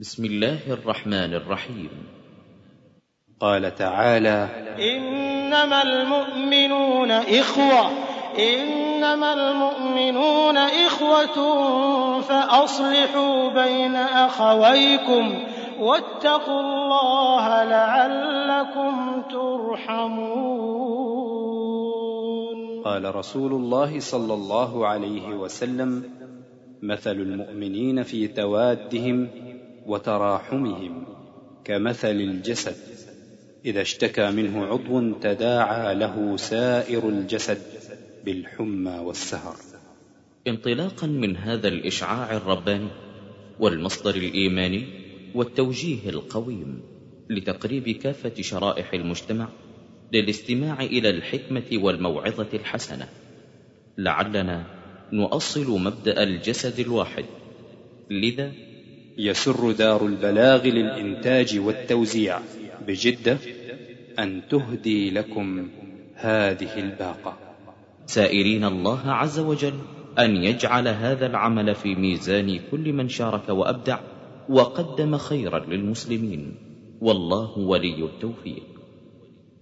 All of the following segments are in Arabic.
بسم الله الرحمن الرحيم. قال تعالى إنما المؤمنون إخوة إنما المؤمنون إخوة فأصلحوا بين أخويكم واتقوا الله لعلكم ترحمون. قال رسول الله صلى الله عليه وسلم مثل المؤمنين في توادهم وتراحمهم كمثل الجسد إذا اشتكى منه عضو تداعى له سائر الجسد بالحمى والسهر. انطلاقا من هذا الإشعاع الرباني والمصدر الإيماني والتوجيه القويم لتقريب كافة شرائح المجتمع للاستماع إلى الحكمة والموعظة الحسنة لعلنا نؤصل مبدأ الجسد الواحد. لذا يسر دار البلاغ للإنتاج والتوزيع بجدة أن تهدي لكم هذه الباقة. سائرين الله عز وجل أن يجعل هذا العمل في ميزان كل من شارك وأبدع وقدم خيرا للمسلمين. والله ولي التوفيق.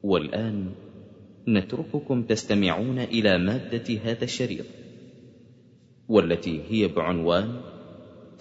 والآن نترككم تستمعون إلى مادة هذا الشريط والتي هي بعنوان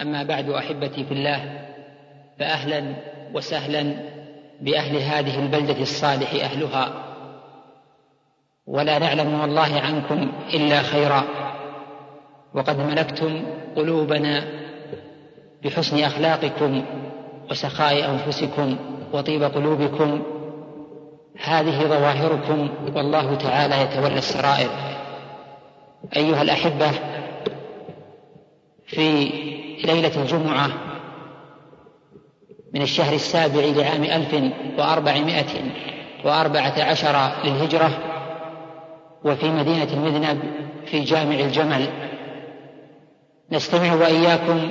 أما بعد أحبتي في الله فأهلا وسهلا بأهل هذه البلدة الصالح أهلها. ولا نعلم والله عنكم إلا خيرا. وقد ملكتم قلوبنا بحسن أخلاقكم وسخاء أنفسكم وطيب قلوبكم. هذه ظواهركم والله تعالى يتولى السرائر. أيها الأحبة في ليلة الجمعة من الشهر السابع لعام ألف وأربعمائة وأربعة عشر للهجرة وفي مدينة المذنب في جامع الجمل. نستمع وإياكم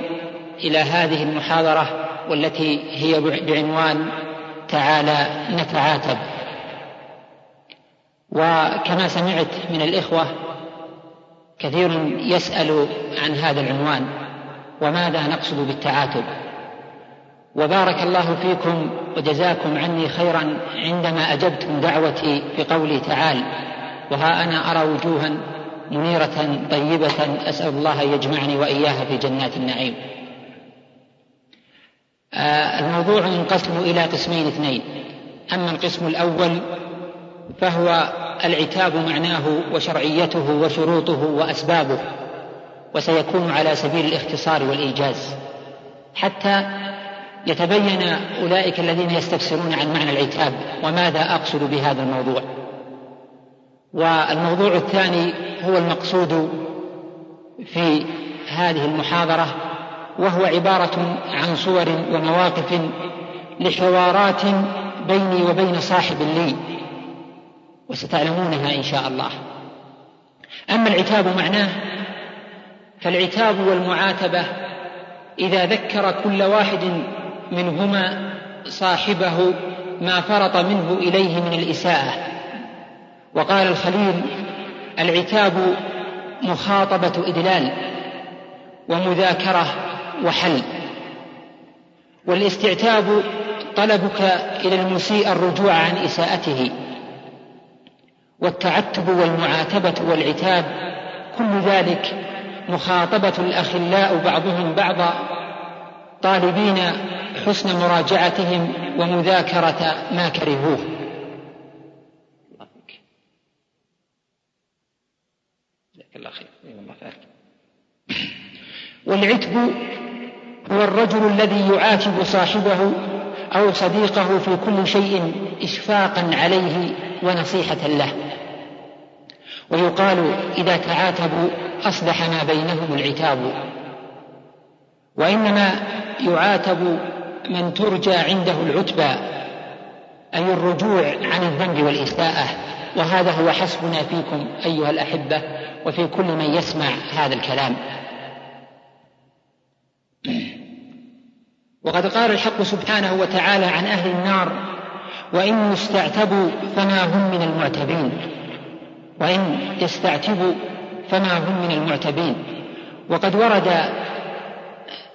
إلى هذه المحاضرة والتي هي بعنوان تعالى نتعاتب. وكما سمعت من الإخوة كثير يسأل عن هذا العنوان. وماذا نقصد بالتعاتب؟ وبارك الله فيكم وجزاكم عني خيرا عندما أجبتم دعوتي بقولي تعال وها أنا أرى وجوها منيرة طيبة أسأل الله أن يجمعني وإياها في جنات النعيم. آه الموضوع ينقسم إلى قسمين اثنين. أما القسم الأول فهو العتاب معناه وشرعيته وشروطه وأسبابه. وسيكون على سبيل الاختصار والإيجاز. حتى يتبين أولئك الذين يستفسرون عن معنى العتاب وماذا أقصد بهذا الموضوع. والموضوع الثاني هو المقصود في هذه المحاضرة وهو عبارة عن صور ومواقف لحوارات بيني وبين صاحب لي وستعلمونها إن شاء الله. أما العتاب معناه فالعتاب والمعاتبة إذا ذكر كل واحد منهما صاحبه ما فرط منه إليه من الإساءة. وقال الخليل العتاب مخاطبة إدلال ومذاكرة وحل. والاستعتاب طلبك إلى المسيء الرجوع عن إساءته. والتعتب والمعاتبة والعتاب كل ذلك مخاطبة الأخلاء بعضهم بعضا طالبين حسن مراجعتهم ومذاكرة ما كرهوه. الله خير. والعتب هو الرجل الذي يعاتب صاحبه أو صديقه في كل شيء إشفاقا عليه ونصيحة له. ويقال إذا تعاتبوا أصبح ما بينهم العتاب. وإنما يعاتب من ترجى عنده العتبى أي الرجوع عن الذنب والإساءة وهذا هو حسبنا فيكم أيها الأحبة وفي كل من يسمع هذا الكلام. وقد قال الحق سبحانه وتعالى عن أهل النار وإن يستعتبوا فما هم من المعتبين. وإن يستعتبوا فما هم من المعتبين. وقد ورد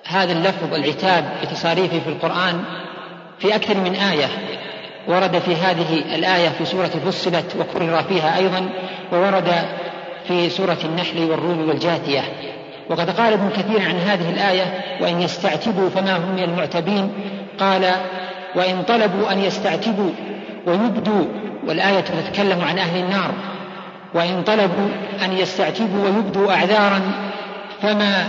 هذا اللفظ العتاب بتصاريفه في القرآن في أكثر من آية. ورد في هذه الآية في سورة فصلت وكرر فيها أيضا وورد في سورة النحل والروم والجاثية. وقد قال ابن كثير عن هذه الآية وإن يستعتبوا فما هم من المعتبين قال وإن طلبوا أن يستعتبوا ويبدوا والآية تتكلم عن أهل النار. وإن طلبوا أن يستعتبوا ويبدوا أعذارا فما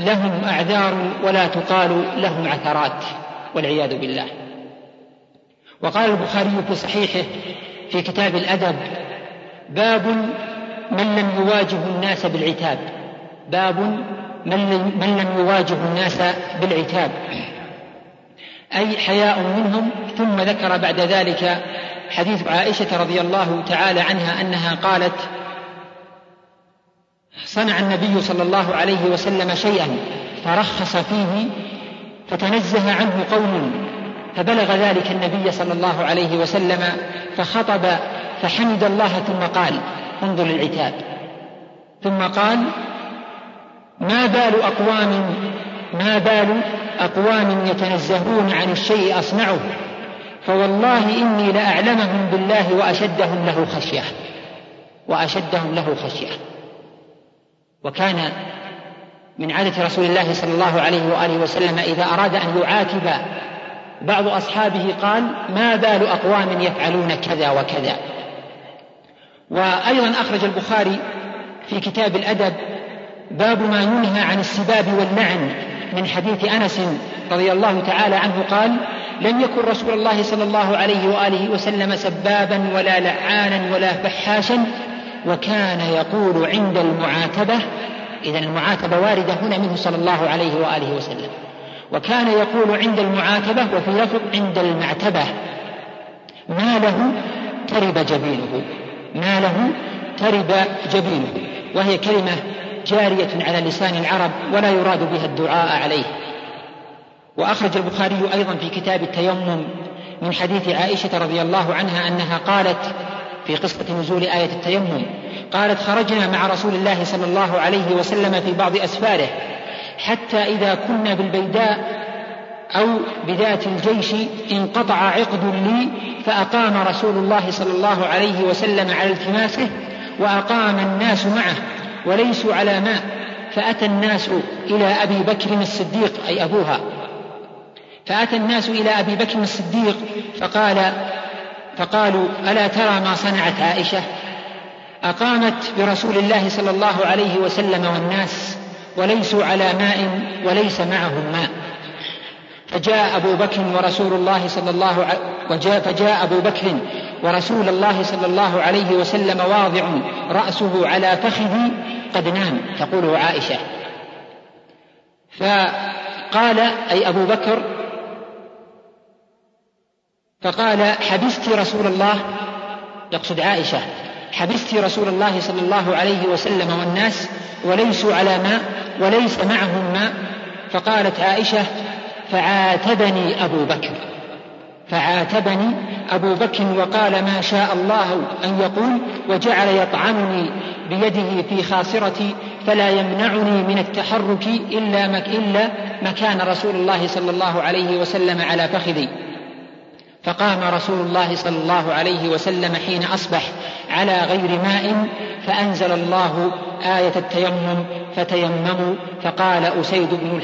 لهم أعذار ولا تقال لهم عثرات والعياذ بالله. وقال البخاري في صحيحه في كتاب الأدب باب من لم يواجه الناس بالعتاب. باب من لم يواجه الناس بالعتاب. أي حياء منهم ثم ذكر بعد ذلك حديث عائشة رضي الله تعالى عنها أنها قالت صنع النبي صلى الله عليه وسلم شيئا فرخص فيه فتنزه عنه قوم فبلغ ذلك النبي صلى الله عليه وسلم فخطب فحمد الله ثم قال انظر العتاب ثم قال ما بال أقوام ما بال أقوام يتنزهون عن الشيء أصنعه؟ فوالله إني لأعلمهم بالله وأشدهم له خشية. وأشدهم له خشية. وكان من عادة رسول الله صلى الله عليه وآله وسلم إذا أراد أن يعاتب بعض أصحابه قال ما بال أقوام يفعلون كذا وكذا وأيضا أخرج البخاري في كتاب الأدب باب ما ينهى عن السباب واللعن من حديث أنس رضي الله تعالى عنه قال لم يكن رسول الله صلى الله عليه وآله وسلم سبابا ولا لعانا ولا فحاشا وكان يقول عند المعاتبة إذا المعاتبة واردة هنا منه صلى الله عليه وآله وسلم. وكان يقول عند المعاتبة وفي لفظ عند المعتبة ما له ترب جبينه ما له ترب جبينه. وهي كلمة جارية على لسان العرب ولا يراد بها الدعاء عليه. وأخرج البخاري أيضا في كتاب التيمم من حديث عائشة رضي الله عنها أنها قالت في قصة نزول آية التيمم قالت خرجنا مع رسول الله صلى الله عليه وسلم في بعض أسفاره حتى إذا كنا بالبيداء أو بذات الجيش انقطع عقد لي فأقام رسول الله صلى الله عليه وسلم على التماسه وأقام الناس معه وليسوا على ماء فأتى الناس إلى أبي بكر الصديق أي أبوها فأتى الناس إلى أبي بكر الصديق فقال فقالوا ألا ترى ما صنعت عائشة؟ أقامت برسول الله صلى الله عليه وسلم والناس وليسوا على ماء وليس معهم ماء. فجاء أبو بكر ورسول الله صلى الله ع... وجاء فجاء أبو بكر ورسول الله صلى الله عليه وسلم واضع رأسه على فخذي قد نام تقول عائشة. فقال أي أبو بكر فقال حبست رسول الله؟ يقصد عائشة حبست رسول الله صلى الله عليه وسلم والناس وليسوا على ماء وليس معهم ماء فقالت عائشة فعاتبني أبو بكر. فعاتبني أبو بكر وقال ما شاء الله أن يقول وجعل يطعنني بيده في خاصرتي فلا يمنعني من التحرك إلا, مك إلا مكان رسول الله صلى الله عليه وسلم على فخذي. فقام رسول الله صلى الله عليه وسلم حين أصبح على غير ماء فأنزل الله آية التيمم فتيمموا فقال أسيد بن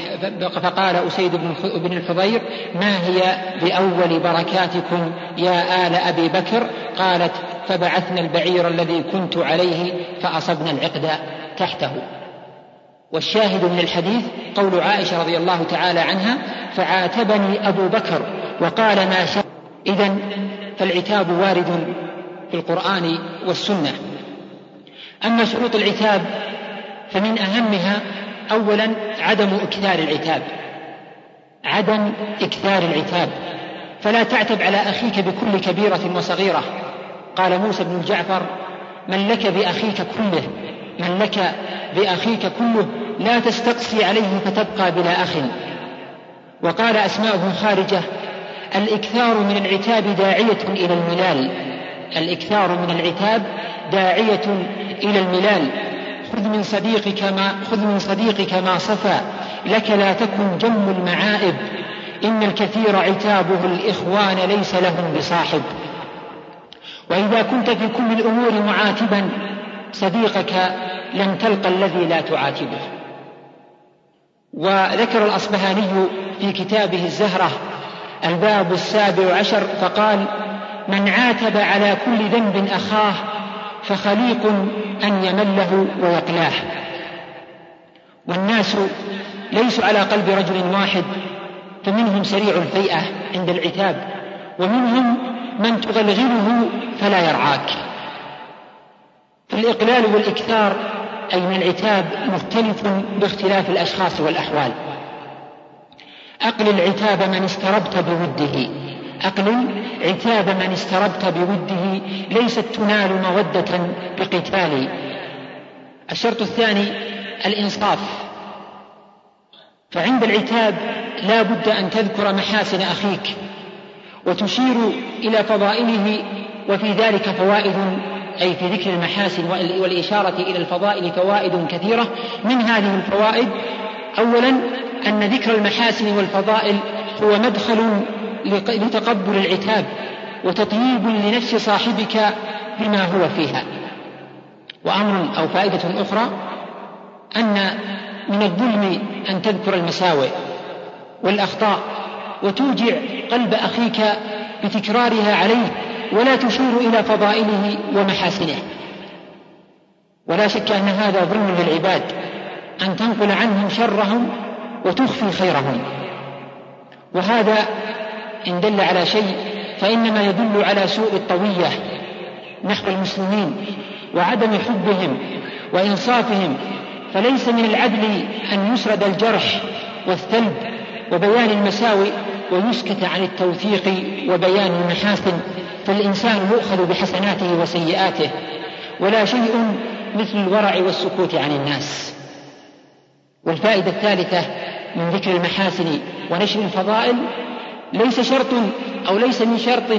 فقال أسيد بن الحضير ما هي بأول بركاتكم يا آل أبي بكر؟ قالت فبعثنا البعير الذي كنت عليه فأصبنا العقد تحته. والشاهد من الحديث قول عائشة رضي الله تعالى عنها فعاتبني أبو بكر وقال ما شاء إذا فالعتاب وارد في القرآن والسنة. أما شروط العتاب فمن أهمها أولا عدم إكثار العتاب. عدم إكثار العتاب. فلا تعتب على أخيك بكل كبيرة وصغيرة. قال موسى بن جعفر من لك بأخيك كله من لك بأخيك كله لا تستقصي عليه فتبقى بلا أخ. وقال أسماء بن خارجة الإكثار من العتاب داعية إلى الملال. الإكثار من العتاب داعية إلى الملال. خذ من صديقك ما خذ من صديقك ما صفى. لك لا تكن جم المعائب. إن الكثير عتابه الإخوان ليس لهم بصاحب. وإذا كنت في كل الأمور معاتبا صديقك لن تلقى الذي لا تعاتبه. وذكر الأصبهاني في كتابه الزهرة الباب السابع عشر فقال من عاتب على كل ذنب أخاه فخليق أن يمله ويقلاه. والناس ليسوا على قلب رجل واحد فمنهم سريع الفيئة عند العتاب ومنهم من تغلغله فلا يرعاك. فالإقلال والإكثار أي من العتاب مختلف باختلاف الأشخاص والأحوال. أقلل عتاب من استربت بوده. أقلل عتاب من استربت بوده. ليست تنال مودة بقتال. الشرط الثاني الإنصاف. فعند العتاب لا بد أن تذكر محاسن أخيك وتشير إلى فضائله وفي ذلك فوائد أي في ذكر المحاسن والإشارة إلى الفضائل فوائد كثيرة. من هذه الفوائد أولا أن ذكر المحاسن والفضائل هو مدخل لتقبل العتاب وتطييب لنفس صاحبك بما هو فيها. وأمر أو فائدة أخرى أن من الظلم أن تذكر المساوئ والأخطاء وتوجع قلب أخيك بتكرارها عليه ولا تشير إلى فضائله ومحاسنه. ولا شك أن هذا ظلم للعباد أن تنقل عنهم شرهم وتخفي خيرهم. وهذا إن دل على شيء فإنما يدل على سوء الطوية نحو المسلمين وعدم حبهم وإنصافهم. فليس من العدل أن يسرد الجرح والثلب وبيان المساوئ ويسكت عن التوثيق وبيان المحاسن فالإنسان يؤخذ بحسناته وسيئاته ولا شيء مثل الورع والسكوت عن الناس. والفائدة الثالثة من ذكر المحاسن ونشر الفضائل ليس شرط أو ليس من شرط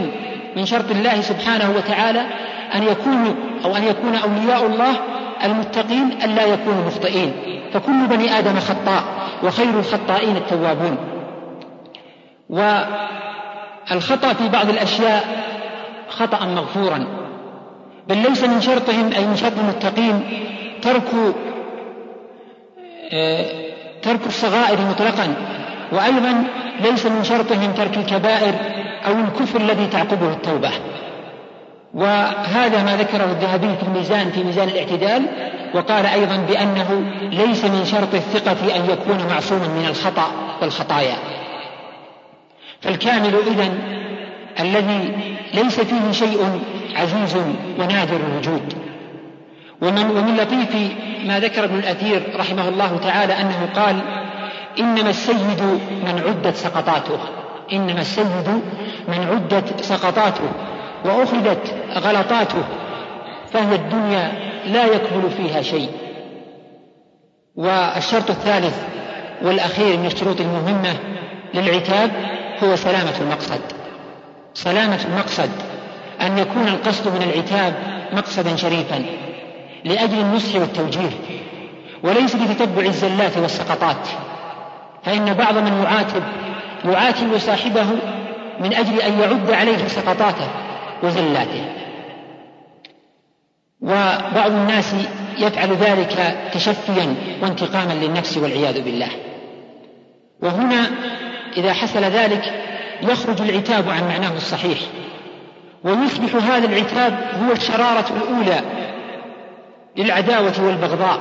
من شرط الله سبحانه وتعالى أن يكونوا أو أن يكون أولياء الله المتقين ألا يكونوا مخطئين. فكل بني آدم خطاء وخير الخطائين التوابون. والخطأ في بعض الأشياء خطأ مغفورا بل ليس من شرطهم أي من شرط المتقين ترك آه، ترك الصغائر مطلقا وأيضا ليس من شرطهم ترك الكبائر أو الكفر الذي تعقبه التوبة. وهذا ما ذكره الذهبي في الميزان في ميزان الاعتدال وقال أيضا بأنه ليس من شرط الثقة أن يكون معصوما من الخطأ والخطايا. فالكامل إذن الذي ليس فيه شيء عزيز ونادر الوجود. ومن, ومن لطيف ما ذكر ابن الأثير رحمه الله تعالى أنه قال إنما السيد من عدت سقطاته. إنما السيد من عدت سقطاته وأخذت غلطاته فهي الدنيا لا يكمل فيها شيء. والشرط الثالث والأخير من الشروط المهمة للعتاب هو سلامة المقصد. سلامة المقصد أن يكون القصد من العتاب مقصدا شريفا. لأجل النصح والتوجيه وليس لتتبع الزلات والسقطات. فإن بعض من يعاتب يعاتب صاحبه من أجل أن يعد عليه سقطاته وزلاته. وبعض الناس يفعل ذلك تشفيا وانتقاما للنفس والعياذ بالله. وهنا إذا حصل ذلك يخرج العتاب عن معناه الصحيح. ويصبح هذا العتاب هو الشرارة الأولى للعداوة والبغضاء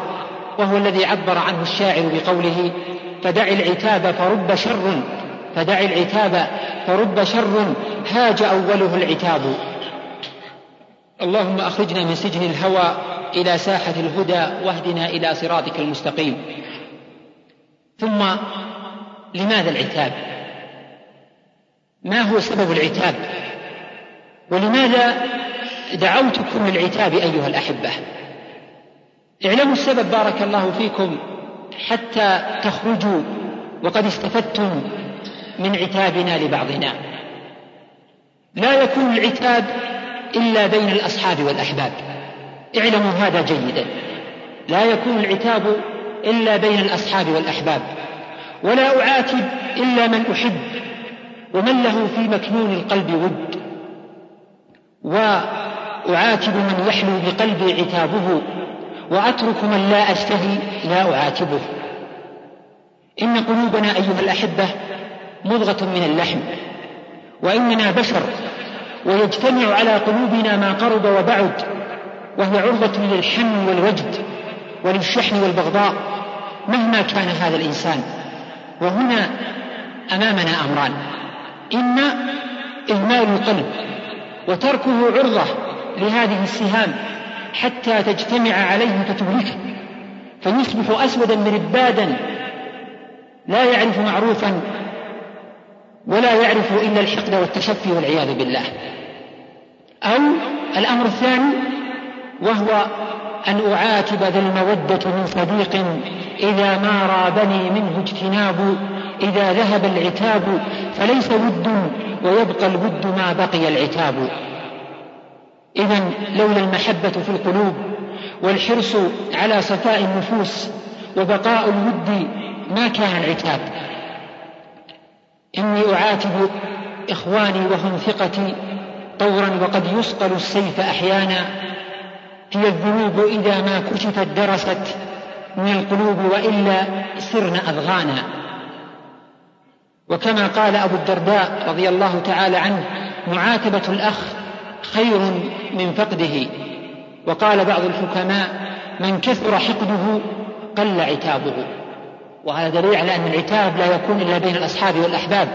وهو الذي عبر عنه الشاعر بقوله فدع العتاب فرب شر فدع العتاب فرب شر هاج أوله العتاب. اللهم أخرجنا من سجن الهوى إلى ساحة الهدى واهدنا إلى صراطك المستقيم. ثم لماذا العتاب؟ ما هو سبب العتاب؟ ولماذا دعوتكم للعتاب أيها الأحبة؟ اعلموا السبب بارك الله فيكم حتى تخرجوا وقد استفدتم من عتابنا لبعضنا. لا يكون العتاب إلا بين الأصحاب والأحباب. اعلموا هذا جيدا. لا يكون العتاب إلا بين الأصحاب والأحباب. ولا أعاتب إلا من أحب ومن له في مكنون القلب ود. وأعاتب من يحلو بقلبي عتابه. وأترك من لا أشتهي لا أعاتبه. إن قلوبنا أيها الأحبة مضغة من اللحم وإننا بشر ويجتمع على قلوبنا ما قرب وبعد وهي عرضة للحم والوجد وللشحن والبغضاء مهما كان هذا الإنسان. وهنا أمامنا أمران. إما إهمال القلب وتركه عرضة لهذه السهام حتى تجتمع عليه فتهلكه فيصبح أسودا مربادا. لا يعرف معروفا ولا يعرف إلا الحقد والتشفي والعياذ بالله. أو الأمر الثاني وهو أن أعاتب ذا المودة من صديق إذا ما رابني منه اجتناب إذا ذهب العتاب فليس ود ويبقى الود ما بقي العتاب. إذا لولا المحبة في القلوب والحرص على صفاء النفوس وبقاء الود ما كان العتاب إني أعاتب إخواني وهم ثقتي طورا وقد يصقل السيف أحيانا. هي الذنوب إذا ما كشفت درست من القلوب وإلا سرن أضغانا. وكما قال أبو الدرداء رضي الله تعالى عنه معاتبة الأخ خير من فقده. وقال بعض الحكماء من كثر حقده قل عتابه. وهذا دليل على أن العتاب لا يكون إلا بين الأصحاب والأحباب.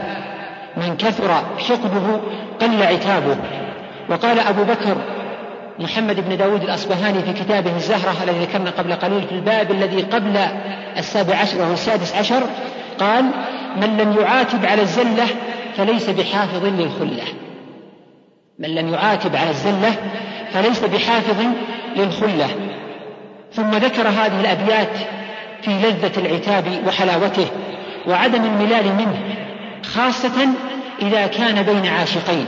من كثر حقده قل عتابه. وقال أبو بكر محمد بن داود الأصبهاني في كتابه الزهرة الذي ذكرنا قبل قليل في الباب الذي قبل السابع عشر وهو السادس عشر قال من لم يعاتب على الزلة فليس بحافظ للخلة. من لم يعاتب على الزلة فليس بحافظ للخلة. ثم ذكر هذه الأبيات في لذة العتاب وحلاوته وعدم الملال منه خاصة إذا كان بين عاشقين.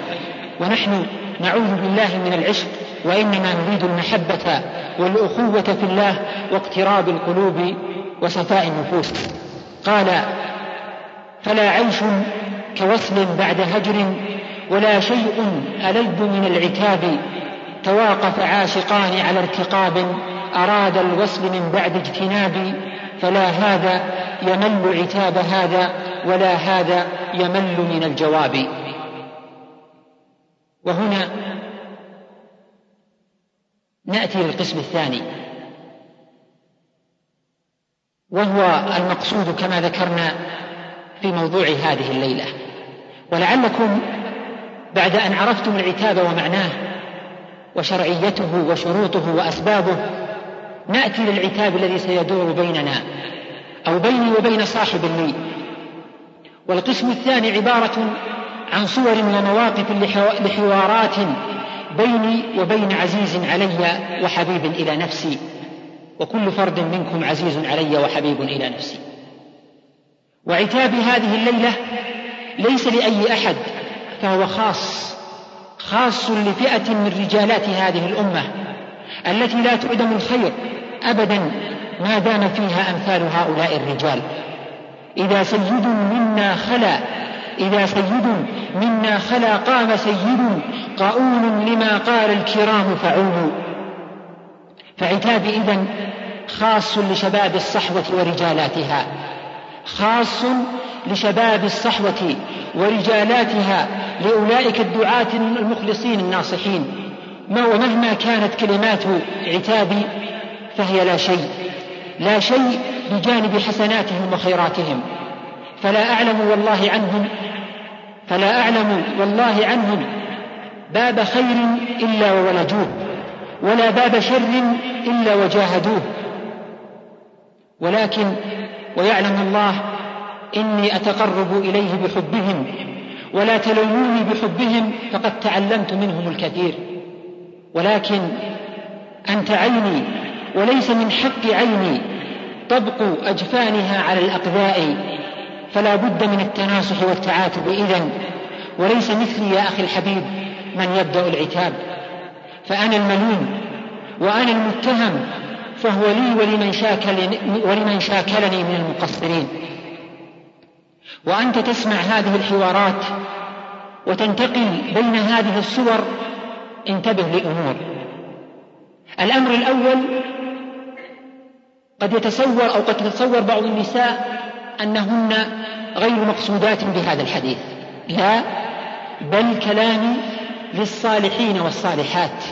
ونحن نعوذ بالله من العشق وإنما نريد المحبة والأخوة في الله واقتراب القلوب وصفاء النفوس. قال فلا عيش كوصل بعد هجر ولا شيء ألذ من العتاب تواقف عاشقان على ارتقاب أراد الوصل من بعد اجتناب فلا هذا يمل عتاب هذا ولا هذا يمل من الجواب. وهنا نأتي للقسم الثاني وهو المقصود كما ذكرنا في موضوع هذه الليلة. ولعلكم بعد أن عرفتم العتاب ومعناه وشرعيته وشروطه وأسبابه نأتي للعتاب الذي سيدور بيننا أو بيني وبين صاحب لي. والقسم الثاني عبارة عن صور ومواقف لحوارات بيني وبين عزيز علي وحبيب إلى نفسي وكل فرد منكم عزيز علي وحبيب إلى نفسي. وعتاب هذه الليلة ليس لأي أحد فهو خاص خاص لفئة من رجالات هذه الأمة التي لا تعدم الخير ابدا ما دام فيها أمثال هؤلاء الرجال. إذا سيد منا خلا إذا سيد منا خلا قام سيد قاؤول لما قال الكرام فعول فعتاب اذا خاص لشباب الصحوة ورجالاتها خاص لشباب الصحوة ورجالاتها لأولئك الدعاة المخلصين الناصحين. ومهما كانت كلمات عتابي فهي لا شيء. لا شيء بجانب حسناتهم وخيراتهم. فلا أعلم والله عنهم فلا أعلم والله عنهم باب خير إلا وولجوه ولا باب شر إلا وجاهدوه. ولكن ويعلم الله إني أتقرب إليه بحبهم. ولا تلوموني بحبهم فقد تعلمت منهم الكثير. ولكن أنت عيني وليس من حق عيني. طبق أجفانها على الأقذاء فلا بد من التناصح والتعاتب إذن. وليس مثلي يا أخي الحبيب من يبدأ العتاب. فأنا الملوم وأنا المتهم فهو لي ولمن شاكلني, ولمن شاكلني من المقصرين. وأنت تسمع هذه الحوارات وتنتقل بين هذه الصور انتبه لأمور. الأمر الأول قد يتصور أو قد تتصور بعض النساء أنهن غير مقصودات بهذا الحديث. لا بل كلامي للصالحين والصالحات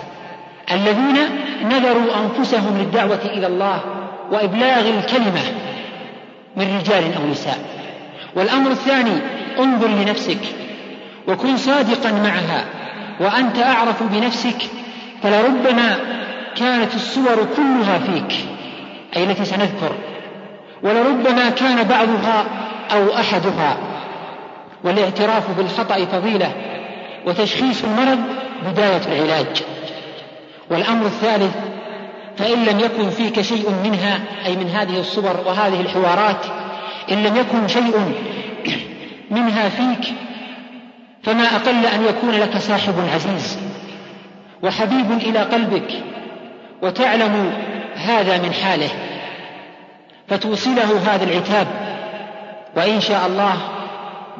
الذين نذروا أنفسهم للدعوة إلى الله وإبلاغ الكلمة من رجال أو نساء. والأمر الثاني انظر لنفسك وكن صادقا معها وأنت أعرف بنفسك فلربما كانت الصور كلها فيك أي التي سنذكر ولربما كان بعضها أو أحدها والاعتراف بالخطأ فضيلة وتشخيص المرض بداية العلاج. والأمر الثالث فإن لم يكن فيك شيء منها أي من هذه الصور وهذه الحوارات إن لم يكن شيء منها فيك فما أقل أن يكون لك صاحب عزيز وحبيب إلى قلبك وتعلم هذا من حاله فتوصله هذا العتاب وإن شاء الله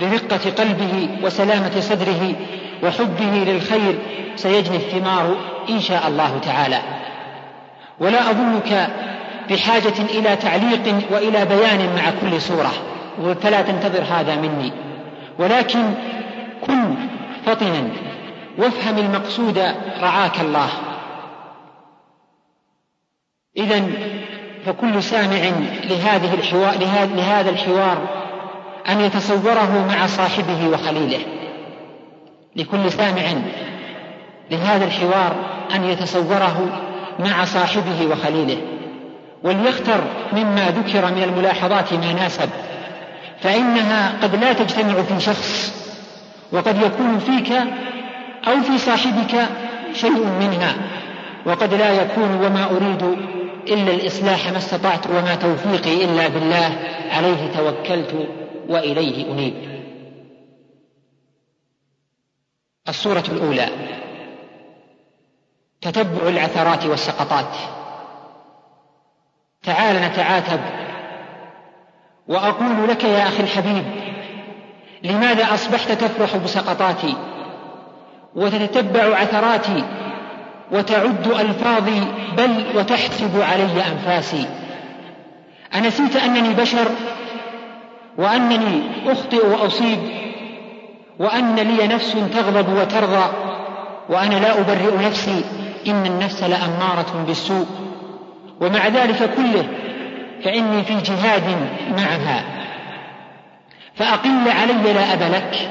برقة قلبه وسلامة صدره وحبه للخير سيجني الثمار إن شاء الله تعالى. ولا أظنك بحاجة إلى تعليق وإلى بيان مع كل سورة. فلا تنتظر هذا مني. ولكن كن فطنا وافهم المقصود رعاك الله. إذا فكل سامع لهذه الحوار لهذا الحوار أن يتصوره مع صاحبه وخليله. لكل سامع لهذا الحوار أن يتصوره مع صاحبه وخليله. وليختر مما ذكر من الملاحظات ما ناسب فإنها قد لا تجتمع في شخص وقد يكون فيك أو في صاحبك شيء منها وقد لا يكون وما أريد إلا الإصلاح ما استطعت وما توفيقي إلا بالله عليه توكلت وإليه أنيب. الصورة الأولى تتبع العثرات والسقطات. تعال نتعاتب. وأقول لك يا أخي الحبيب لماذا أصبحت تفرح بسقطاتي؟ وتتتبع عثراتي؟ وتعد ألفاظي؟ بل وتحسب علي أنفاسي. أنسيت أنني بشر وأنني أخطئ وأصيب وأن لي نفس تغضب وترضى وأنا لا أبرئ نفسي إن النفس لأمارة بالسوء. ومع ذلك كله فإني في جهاد معها. فأقل علي لا أب لك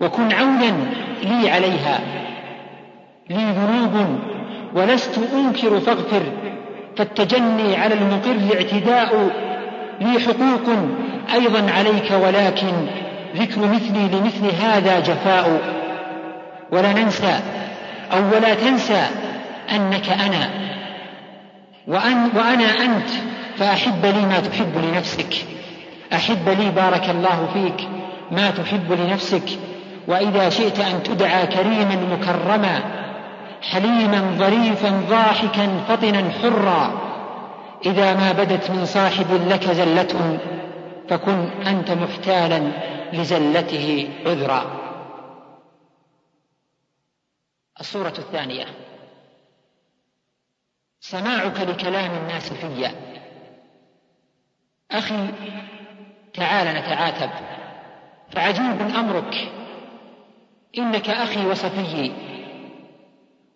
وكن عونا لي عليها. لي ذنوب ولست أنكر فاغفر فالتجني على المقر اعتداء. لي حقوق أيضا عليك ولكن ذكر مثلي لمثل هذا جفاء. ولا ننسى أو ولا تنسى أنك أنا وأن وأنا أنت فأحب لي ما تحب لنفسك. أحب لي بارك الله فيك ما تحب لنفسك. وإذا شئت أن تدعى كريما مكرما حليما ظريفا ضاحكا فطنا حرا. إذا ما بدت من صاحب لك زلة فكن أنت محتالا لزلته عذرا. الصورة الثانية. سماعك لكلام الناس في أخي تعال نتعاتب. فعجيب أمرك. إنك أخي وصفيي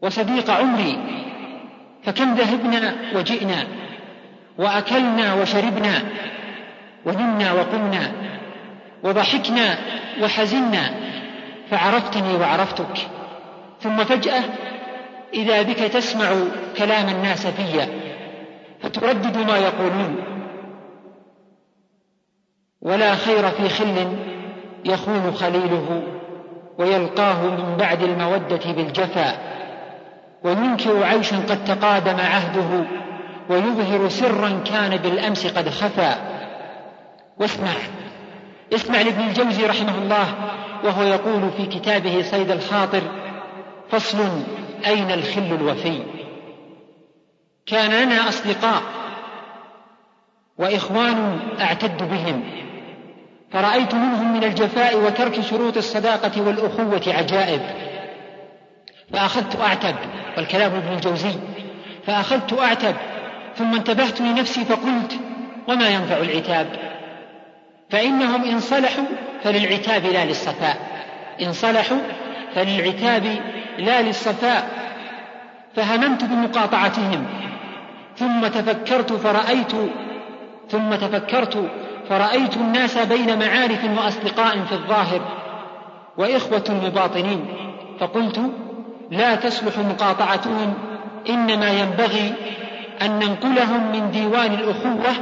وصديق عمري. فكم ذهبنا وجئنا وأكلنا وشربنا ونمنا وقمنا وضحكنا وحزنا فعرفتني وعرفتك. ثم فجأة إذا بك تسمع كلام الناس في فتردد ما يقولون. ولا خير في خل يخون خليله ويلقاه من بعد المودة بالجفا. وينكر عيشا قد تقادم عهده ويظهر سرا كان بالأمس قد خفى واسمع اسمع لابن الجوزي رحمه الله وهو يقول في كتابه صيد الخاطر فصل أين الخل الوفي؟ كان لنا أصدقاء وإخوان أعتد بهم فرأيت منهم من الجفاء وترك شروط الصداقة والأخوة عجائب. فأخذت أعتب والكلام ابن الجوزي فأخذت أعتب ثم انتبهت لنفسي فقلت وما ينفع العتاب؟ فإنهم إن صلحوا فللعتاب لا للصفاء إن صلحوا فللعتاب لا للصفاء فهممت بمقاطعتهم ثم تفكرت فرأيت ثم تفكرت فرأيت الناس بين معارف وأصدقاء في الظاهر وإخوة مباطنين فقلت لا تصلح مقاطعتهم إنما ينبغي أن ننقلهم من ديوان الأخوة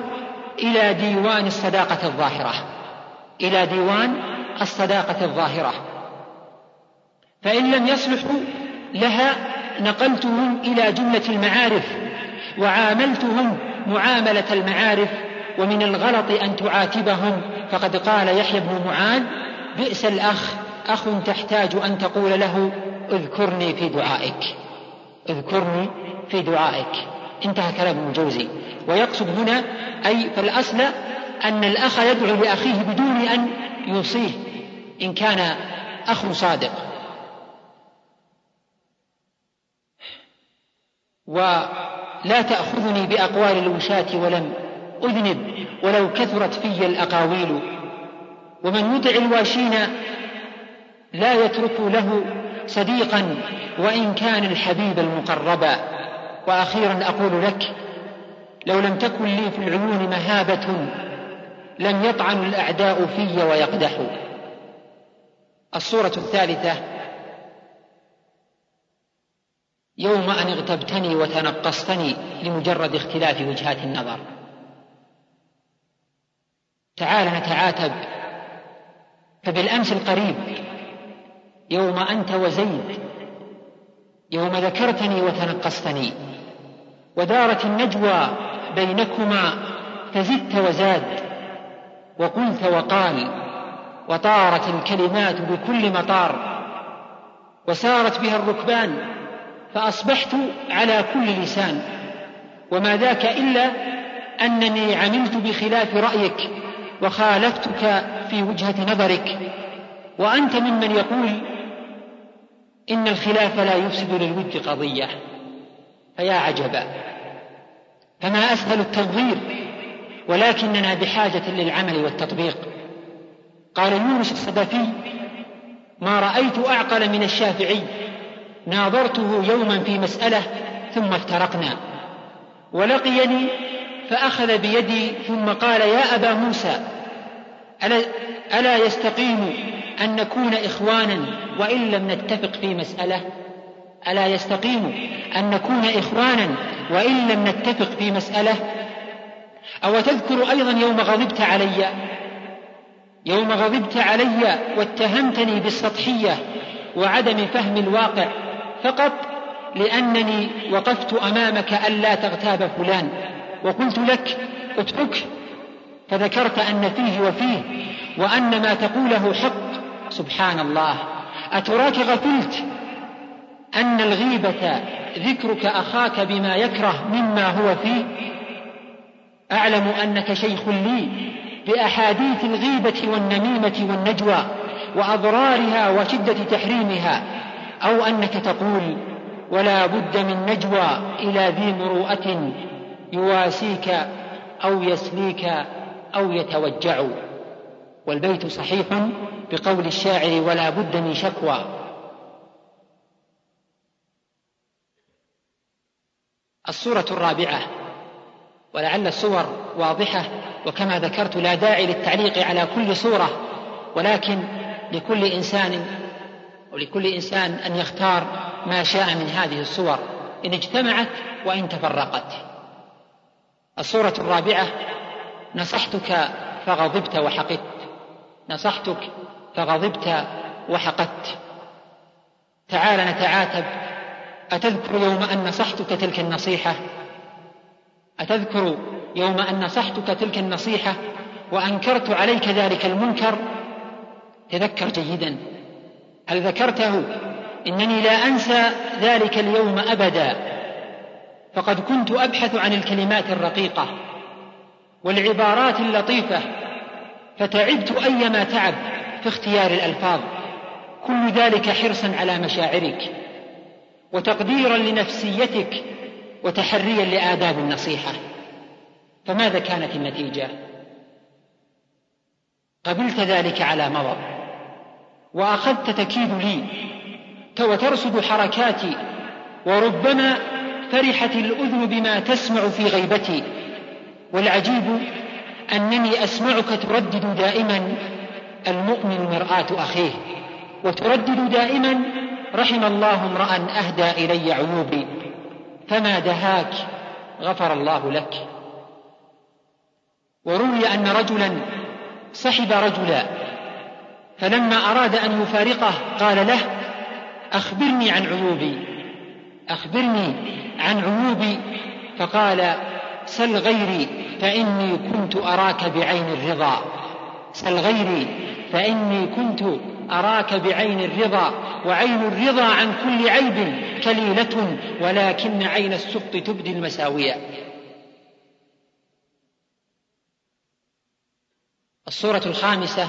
إلى ديوان الصداقة الظاهرة إلى ديوان الصداقة الظاهرة. فإن لم يصلحوا لها نقلتهم إلى جملة المعارف وعاملتهم معاملة المعارف ومن الغلط أن تعاتبهم. فقد قال يحيى بن معاذ بئس الأخ أخ تحتاج أن تقول له اذكرني في دعائك اذكرني في دعائك. انتهى كلام ابن الجوزي. ويقصد هنا أي فالأصل أن الأخ يدعو لأخيه بدون أن يوصيه إن كان أخ صادق. ولا تأخذني بأقوال الوشاة ولم أذنب ولو كثرت في الأقاويل. ومن يطع الواشين لا يترك له صديقا وإن كان الحبيب المقربا وأخيرا أقول لك لو لم تكن لي في العيون مهابة لم يطعن الأعداء في ويقدحوا الصورة الثالثة يوم أن اغتبتني وتنقصتني لمجرد اختلاف وجهات النظر. تعال نتعاتب. فبالأمس القريب يوم أنت وزيد يوم ذكرتني وتنقصتني ودارت النجوى بينكما فزدت وزاد وقلت وقال وطارت الكلمات بكل مطار وسارت بها الركبان فأصبحت على كل لسان وما ذاك إلا أنني عملت بخلاف رأيك وخالفتك في وجهة نظرك. وأنت ممن يقول إن الخلاف لا يفسد للود قضية. فيا عجبا فما أسهل التنظير ولكننا بحاجة للعمل والتطبيق. قال يونس الصدفي ما رأيت أعقل من الشافعي ناظرته يوما في مسألة ثم افترقنا. ولقيني فأخذ بيدي ثم قال يا أبا موسى ألا, ألا يستقيم أن نكون إخوانا وإن لم نتفق في مسألة؟ ألا يستقيم أن نكون إخوانا وإن لم نتفق في مسألة؟ أو تذكر أيضا يوم غضبت علي؟ يوم غضبت علي واتهمتني بالسطحية وعدم فهم الواقع. فقط لأنني وقفت أمامك ألا تغتاب فلان وقلت لك اترك فذكرت أن فيه وفيه وأن ما تقوله حق. سبحان الله. أتراك غفلت؟ أن الغيبة ذكرك أخاك بما يكره مما هو فيه؟ أعلم أنك شيخ لي بأحاديث الغيبة والنميمة والنجوى وأضرارها وشدة تحريمها. أو أنك تقول ولا بد من نجوى إلى ذي مروءة يواسيك أو يسليك أو يتوجع. والبيت صحيح بقول الشاعر ولا بد من شكوى. الصورة الرابعة ولعل الصور واضحة وكما ذكرت لا داعي للتعليق على كل صورة ولكن لكل إنسان ولكل إنسان أن يختار ما شاء من هذه الصور. إن اجتمعت وإن تفرقت. الصورة الرابعة نصحتك فغضبت وحقدت. نصحتك فغضبت وحقدت. تعال نتعاتب. أتذكر يوم أن نصحتك تلك النصيحة؟ أتذكر يوم أن نصحتك تلك النصيحة وأنكرت عليك ذلك المنكر؟ تذكر جيدا. هل ذكرته؟ إنني لا أنسى ذلك اليوم أبدا. فقد كنت أبحث عن الكلمات الرقيقة والعبارات اللطيفة فتعبت أيما تعب في اختيار الألفاظ. كل ذلك حرصا على مشاعرك وتقديرا لنفسيتك وتحريا لآداب النصيحة. فماذا كانت النتيجة؟ قبلت ذلك على مضض وأخذت تكيد لي. وترصد حركاتي وربما فرحت الأذن بما تسمع في غيبتي. والعجيب أنني أسمعك تردد دائما المؤمن مرآة أخيه. وتردد دائما رحم الله امرأ أهدى إلي عيوبي. فما دهاك غفر الله لك. وروي أن رجلا صحب رجلا فلما أراد أن يفارقه قال له أخبرني عن عيوبي. أخبرني عن عيوبي. فقال سل غيري فإني كنت أراك بعين الرضا. سل غيري فإني كنت أراك بعين الرضا. وعين الرضا عن كل عيب كليلة ولكن عين السخط تبدي المساوية الصورة الخامسة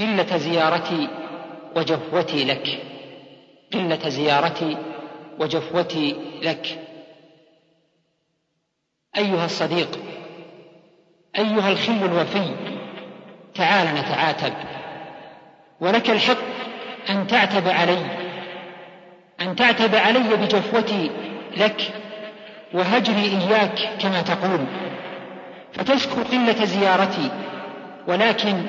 قلة زيارتي وجفوتي لك. قلة زيارتي وجفوتي لك. أيها الصديق أيها الخل الوفي تعال نتعاتب. ولك الحق أن تعتب علي أن تعتب علي بجفوتي لك. وهجري إياك كما تقول. فتشكو قلة زيارتي ولكن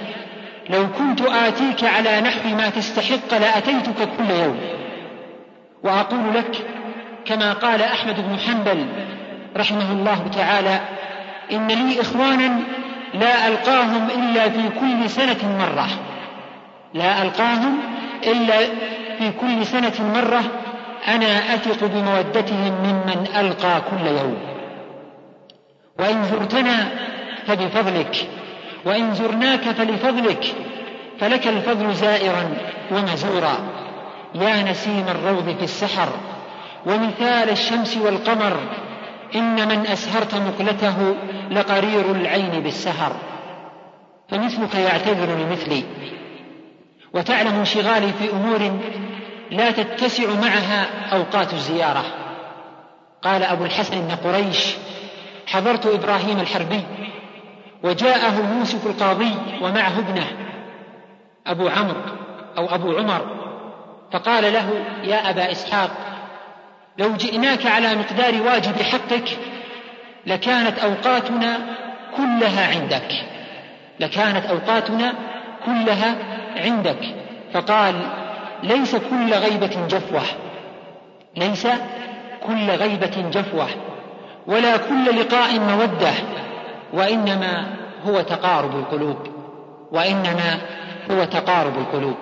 لو كنت آتيك على نحو ما تستحق لأتيتك كل يوم. وأقول لك كما قال أحمد بن حنبل رحمه الله تعالى إن لي إخوانا لا ألقاهم إلا في كل سنة مرة. لا ألقاهم إلا في كل سنة مرة أنا أثق بمودتهم ممن ألقى كل يوم. وإن زرتنا فبفضلك. وإن زرناك فلفضلك فلك الفضل زائرا ومزورا. يا نسيم الروض في السحر ومثال الشمس والقمر إن من أسهرت مقلته لقرير العين بالسهر. فمثلك يعتذر لمثلي. وتعلم انشغالي في أمور لا تتسع معها أوقات الزيارة. قال أبو الحسن بن قريش حضرت إبراهيم الحربي وجاءه يوسف القاضي ومعه ابنه أبو عمرو أو أبو عمر فقال له يا أبا إسحاق لو جئناك على مقدار واجب حقك لكانت أوقاتنا كلها عندك لكانت أوقاتنا كلها عندك. فقال ليس كل غيبة جفوة ليس كل غيبة جفوة ولا كل لقاء مودة وإنما هو تقارب القلوب. وإنما هو تقارب القلوب.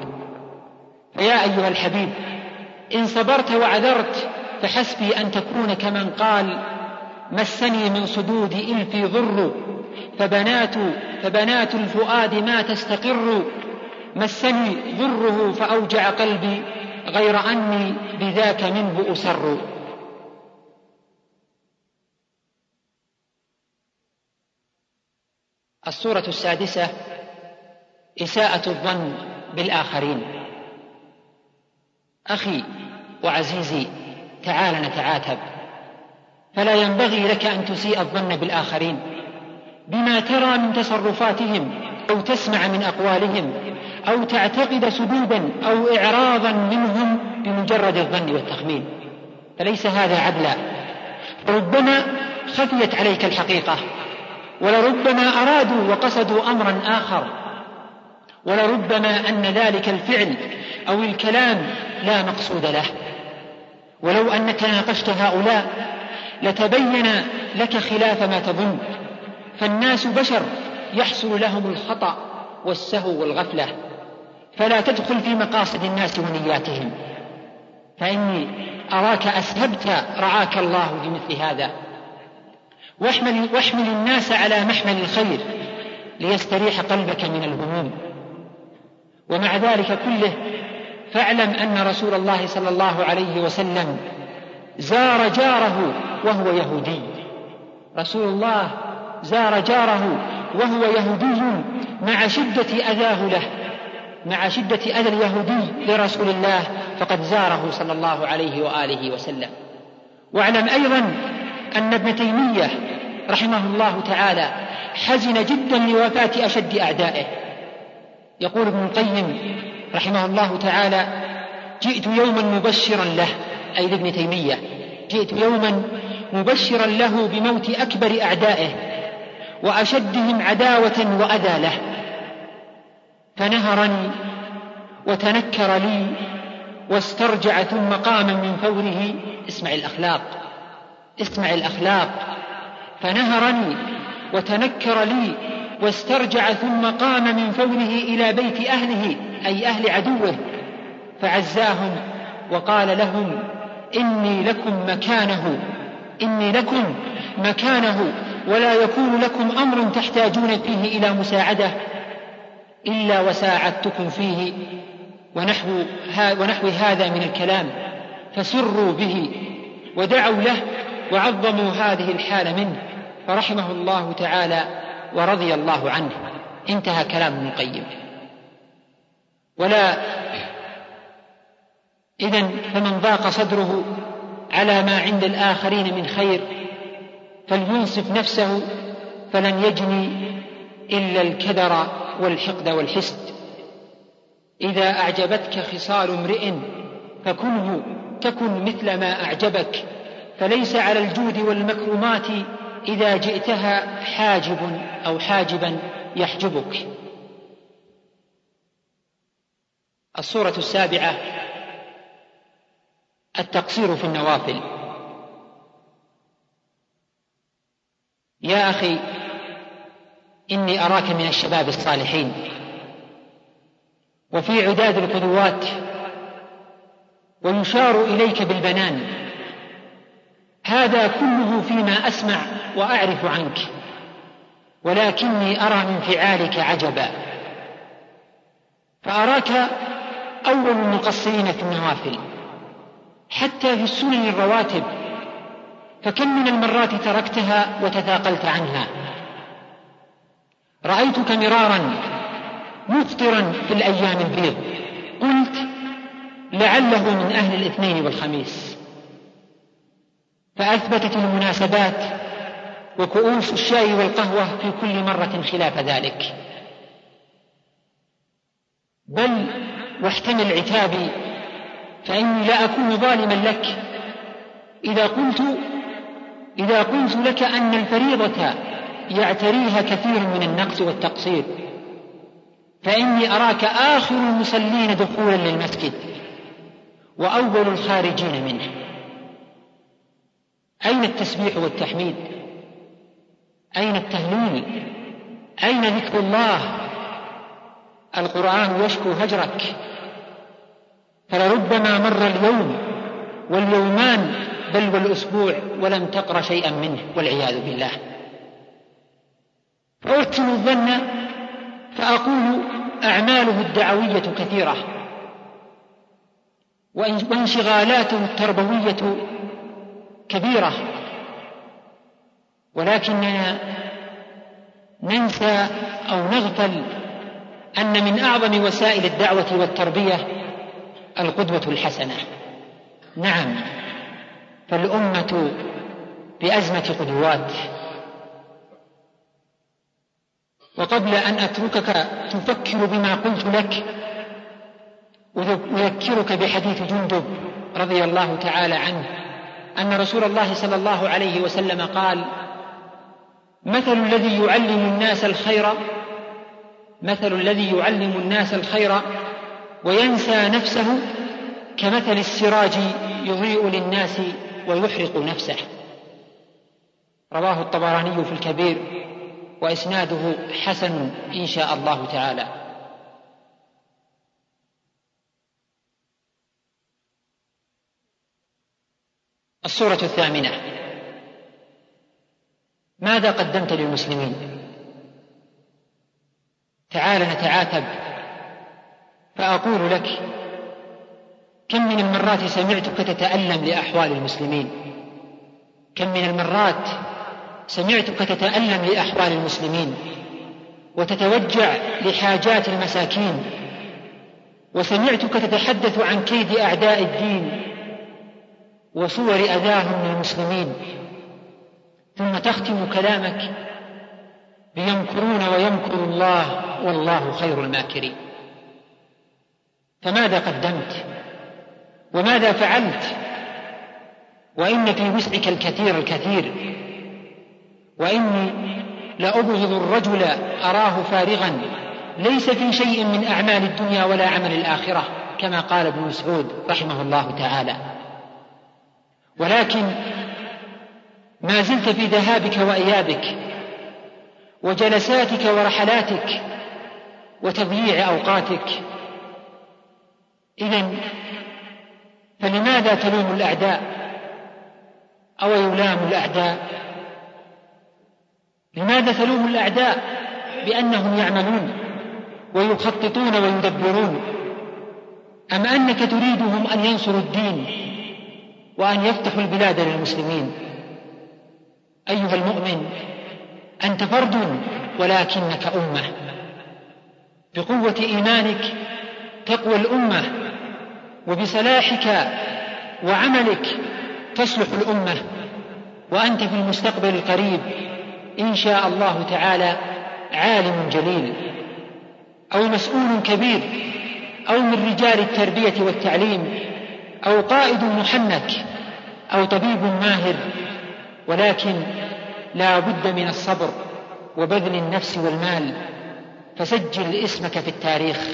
فيا أيها الحبيب إن صبرت وعذرت فحسبي أن تكون كمن قال مسني من صدود إلفي ضر فبنات فبنات الفؤاد ما تستقر. مسني ضره فأوجع قلبي غير أني بذاك منه أسر. الصورة السادسة إساءة الظن بالآخرين. أخي وعزيزي تعال نتعاتب. فلا ينبغي لك أن تسيء الظن بالآخرين. بما ترى من تصرفاتهم أو تسمع من أقوالهم أو تعتقد سدودا أو إعراضا منهم بمجرد الظن والتخمين. فليس هذا عدلا. ربما خفيت عليك الحقيقة. ولربما أرادوا وقصدوا أمرا آخر. ولربما أن ذلك الفعل أو الكلام لا مقصود له. ولو أنك ناقشت هؤلاء لتبين لك خلاف ما تظن. فالناس بشر يحصل لهم الخطأ والسهو والغفلة. فلا تدخل في مقاصد الناس ونياتهم. فإني أراك أسهبت رعاك الله في مثل هذا. واحمل, واحمل الناس على محمل الخير ليستريح قلبك من الهموم. ومع ذلك كله فاعلم أن رسول الله صلى الله عليه وسلم زار جاره وهو يهودي. رسول الله زار جاره وهو يهودي مع شدة أذاه له مع شدة أذى اليهودي لرسول الله فقد زاره صلى الله عليه وآله وسلم. واعلم أيضا أن ابن تيمية رحمه الله تعالى حزن جدا لوفاة أشد أعدائه. يقول ابن القيم رحمه الله تعالى جئت يوما مبشرا له أي لابن تيمية. جئت يوما مبشرا له بموت أكبر أعدائه وأشدهم عداوة وأذى له. فنهرني وتنكر لي واسترجع ثم قام من فوره اسمع الأخلاق. اسمع الأخلاق فنهرني وتنكر لي واسترجع ثم قام من فوره إلى بيت أهله أي أهل عدوه. فعزاهم وقال لهم إني لكم مكانه إني لكم مكانه ولا يكون لكم أمر تحتاجون فيه إلى مساعدة إلا وساعدتكم فيه ونحو, ونحو هذا من الكلام. فسروا به ودعوا له وعظموا هذه الحال منه فرحمه الله تعالى ورضي الله عنه. انتهى كلام ابن القيم. ولا إذا فمن ضاق صدره على ما عند الآخرين من خير فلينصف نفسه فلن يجني إلا الكدر والحقد والحسد. إذا أعجبتك خصال امرئ فكنه تكن مثل ما أعجبك. فليس على الجود والمكرمات إذا جئتها حاجب أو حاجبا يحجبك. الصورة السابعة التقصير في النوافل. يا أخي إني أراك من الشباب الصالحين. وفي عداد القدوات ويشار إليك بالبنان. هذا كله فيما أسمع وأعرف عنك ولكني أرى من فعالك عجبا. فأراك أول المقصرين في النوافل حتى في السنن الرواتب فكم من المرات تركتها وتثاقلت عنها. رأيتك مرارا مفطرا في الأيام البيض. قلت لعله من أهل الاثنين والخميس. فأثبتت المناسبات وكؤوس الشاي والقهوة في كل مرة خلاف ذلك. بل واحتمل عتابي فإني لا أكون ظالما لك. إذا قلت إذا قلت لك أن الفريضة يعتريها كثير من النقص والتقصير فإني أراك آخر المصلين دخولا للمسجد وأول الخارجين منه. أين التسبيح والتحميد؟ أين التهليل أين ذكر الله؟ القرآن يشكو هجرك. فلربما مر اليوم واليومان بل والأسبوع ولم تقرأ شيئا منه والعياذ بالله. فأحسن الظن فأقول أعماله الدعوية كثيرة. وانشغالاته التربوية كبيرة. ولكننا ننسى أو نغفل أن من أعظم وسائل الدعوة والتربية القدوة الحسنة. نعم فالأمة بأزمة قدوات. وقبل أن أتركك تفكر بما قلت لك أذكرك بحديث جندب رضي الله تعالى عنه. أن رسول الله صلى الله عليه وسلم قال مثل الذي يعلم الناس الخير مثل الذي يعلم الناس الخير وينسى نفسه كمثل السراج يضيء للناس ويحرق نفسه. رواه الطبراني في الكبير وإسناده حسن إن شاء الله تعالى. الصورة الثامنة. ماذا قدمت للمسلمين؟ تعال نتعاتب. فأقول لك كم من المرات سمعتك تتألم لأحوال المسلمين؟ كم من المرات سمعتك تتألم لأحوال المسلمين؟ وتتوجع لحاجات المساكين؟ وسمعتك تتحدث عن كيد أعداء الدين؟ وصور أذاهم للمسلمين ثم تختم كلامك بيمكرون ويمكر الله والله خير الماكرين. فماذا قدمت؟ وماذا فعلت؟ وإن في وسعك الكثير الكثير. وإني لأبغض الرجل أراه فارغا. ليس في شيء من أعمال الدنيا ولا عمل الآخرة كما قال ابن مسعود رحمه الله تعالى. ولكن ما زلت في ذهابك وإيابك وجلساتك ورحلاتك وتضييع أوقاتك. إذا فلماذا تلوم الأعداء أو يلام الأعداء؟ لماذا تلوم الأعداء بأنهم يعملون ويخططون ويدبرون؟ أم أنك تريدهم أن ينصروا الدين؟ وأن يفتحوا البلاد للمسلمين. أيها المؤمن أنت فرد ولكنك أمة. بقوة إيمانك تقوى الأمة وبصلاحك وعملك تصلح الأمة. وأنت في المستقبل القريب إن شاء الله تعالى عالم جليل أو مسؤول كبير أو من رجال التربية والتعليم. أو قائد محنك أو طبيب ماهر ولكن لا بد من الصبر وبذل النفس والمال. فسجل اسمك في التاريخ.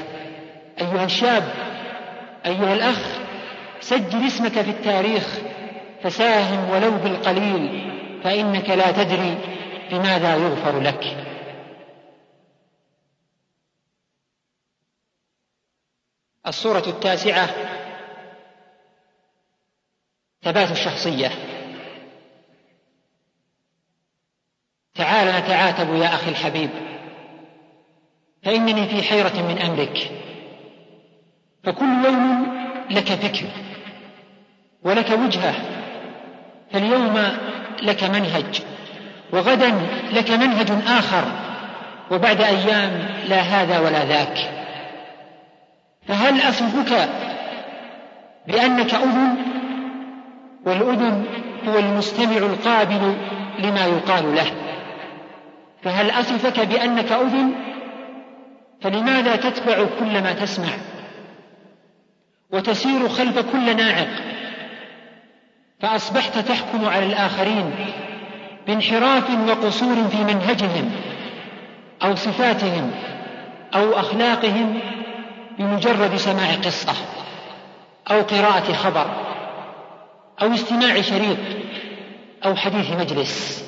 أيها الشاب أيها الأخ سجل اسمك في التاريخ. فساهم ولو بالقليل فإنك لا تدري بماذا يغفر لك. الصورة التاسعة ثبات الشخصية. تعال نتعاتب يا أخي الحبيب. فإنني في حيرة من أمرك. فكل يوم لك فكر ولك وجهة. فاليوم لك منهج وغدا لك منهج آخر. وبعد أيام لا هذا ولا ذاك. فهل أصفك بأنك أذن؟ والأذن هو المستمع القابل لما يقال له. فهل أصفك بأنك أذن؟ فلماذا تتبع كل ما تسمع؟ وتسير خلف كل ناعق. فأصبحت تحكم على الآخرين بانحراف وقصور في منهجهم أو صفاتهم أو أخلاقهم بمجرد سماع قصة أو قراءة خبر. أو استماع شريط أو حديث مجلس.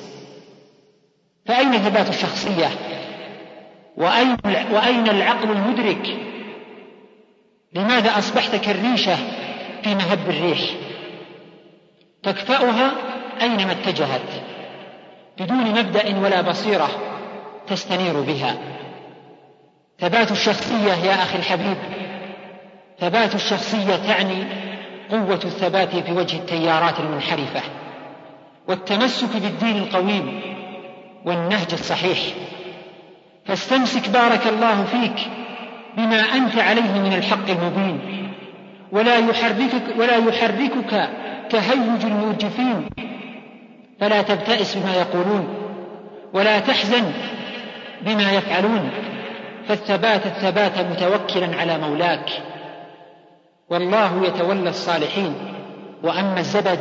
فأين ثبات الشخصية؟ وأين, وأين العقل المدرك؟ لماذا أصبحت كالريشة في مهب الريح؟ تكفأها أينما اتجهت بدون مبدأ ولا بصيرة تستنير بها. ثبات الشخصية يا أخي الحبيب ثبات الشخصية تعني قوة الثبات في وجه التيارات المنحرفة والتمسك بالدين القويم والنهج الصحيح. فاستمسك بارك الله فيك بما أنت عليه من الحق المبين. ولا يحركك ولا يحركك تهيج المرجفين فلا تبتئس بما يقولون. ولا تحزن بما يفعلون. فالثبات الثبات متوكلا على مولاك. والله يتولى الصالحين. وأما الزبد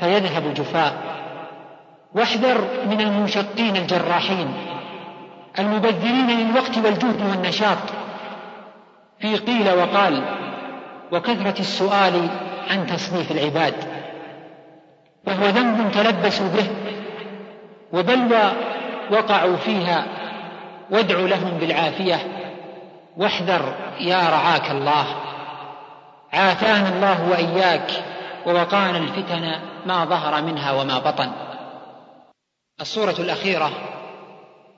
فيذهب جفاء واحذر من المنشقين الجراحين المبذرين للوقت والجهد والنشاط. في قيل وقال وكثرة السؤال عن تصنيف العباد. وهو ذنب تلبسوا به وبلوى وقعوا فيها وادع لهم بالعافية. واحذر يا رعاك الله. عافانا الله وإياك ووقانا الفتن ما ظهر منها وما بطن. الصورة الأخيرة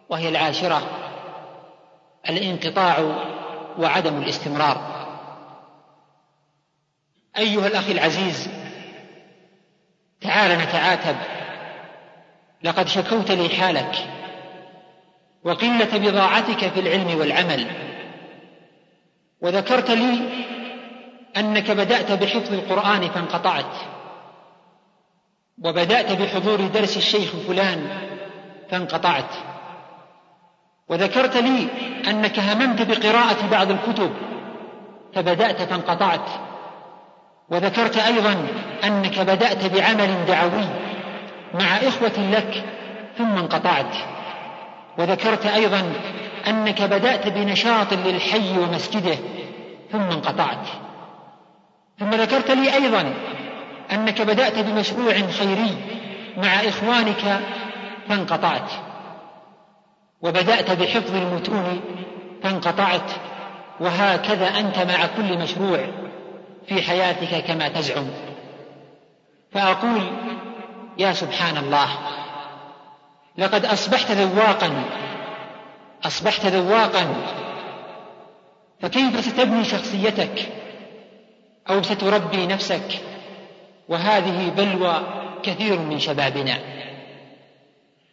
وهي العاشرة الانقطاع وعدم الاستمرار. أيها الأخ العزيز تعال نتعاتب. لقد شكوت لي حالك وقلة بضاعتك في العلم والعمل وذكرت لي أنك بدأت بحفظ القرآن فانقطعت. وبدأت بحضور درس الشيخ فلان فانقطعت. وذكرت لي أنك هممت بقراءة بعض الكتب فبدأت فانقطعت. وذكرت أيضا أنك بدأت بعمل دعوي مع إخوة لك ثم انقطعت. وذكرت أيضا أنك بدأت بنشاط للحي ومسجده ثم انقطعت. ثم ذكرت لي أيضا أنك بدأت بمشروع خيري مع إخوانك فانقطعت وبدأت بحفظ المتون فانقطعت وهكذا أنت مع كل مشروع في حياتك كما تزعم. فأقول يا سبحان الله لقد أصبحت ذواقا أصبحت ذواقا فكيف ستبني شخصيتك؟ أو ستربي نفسك وهذه بلوى كثير من شبابنا.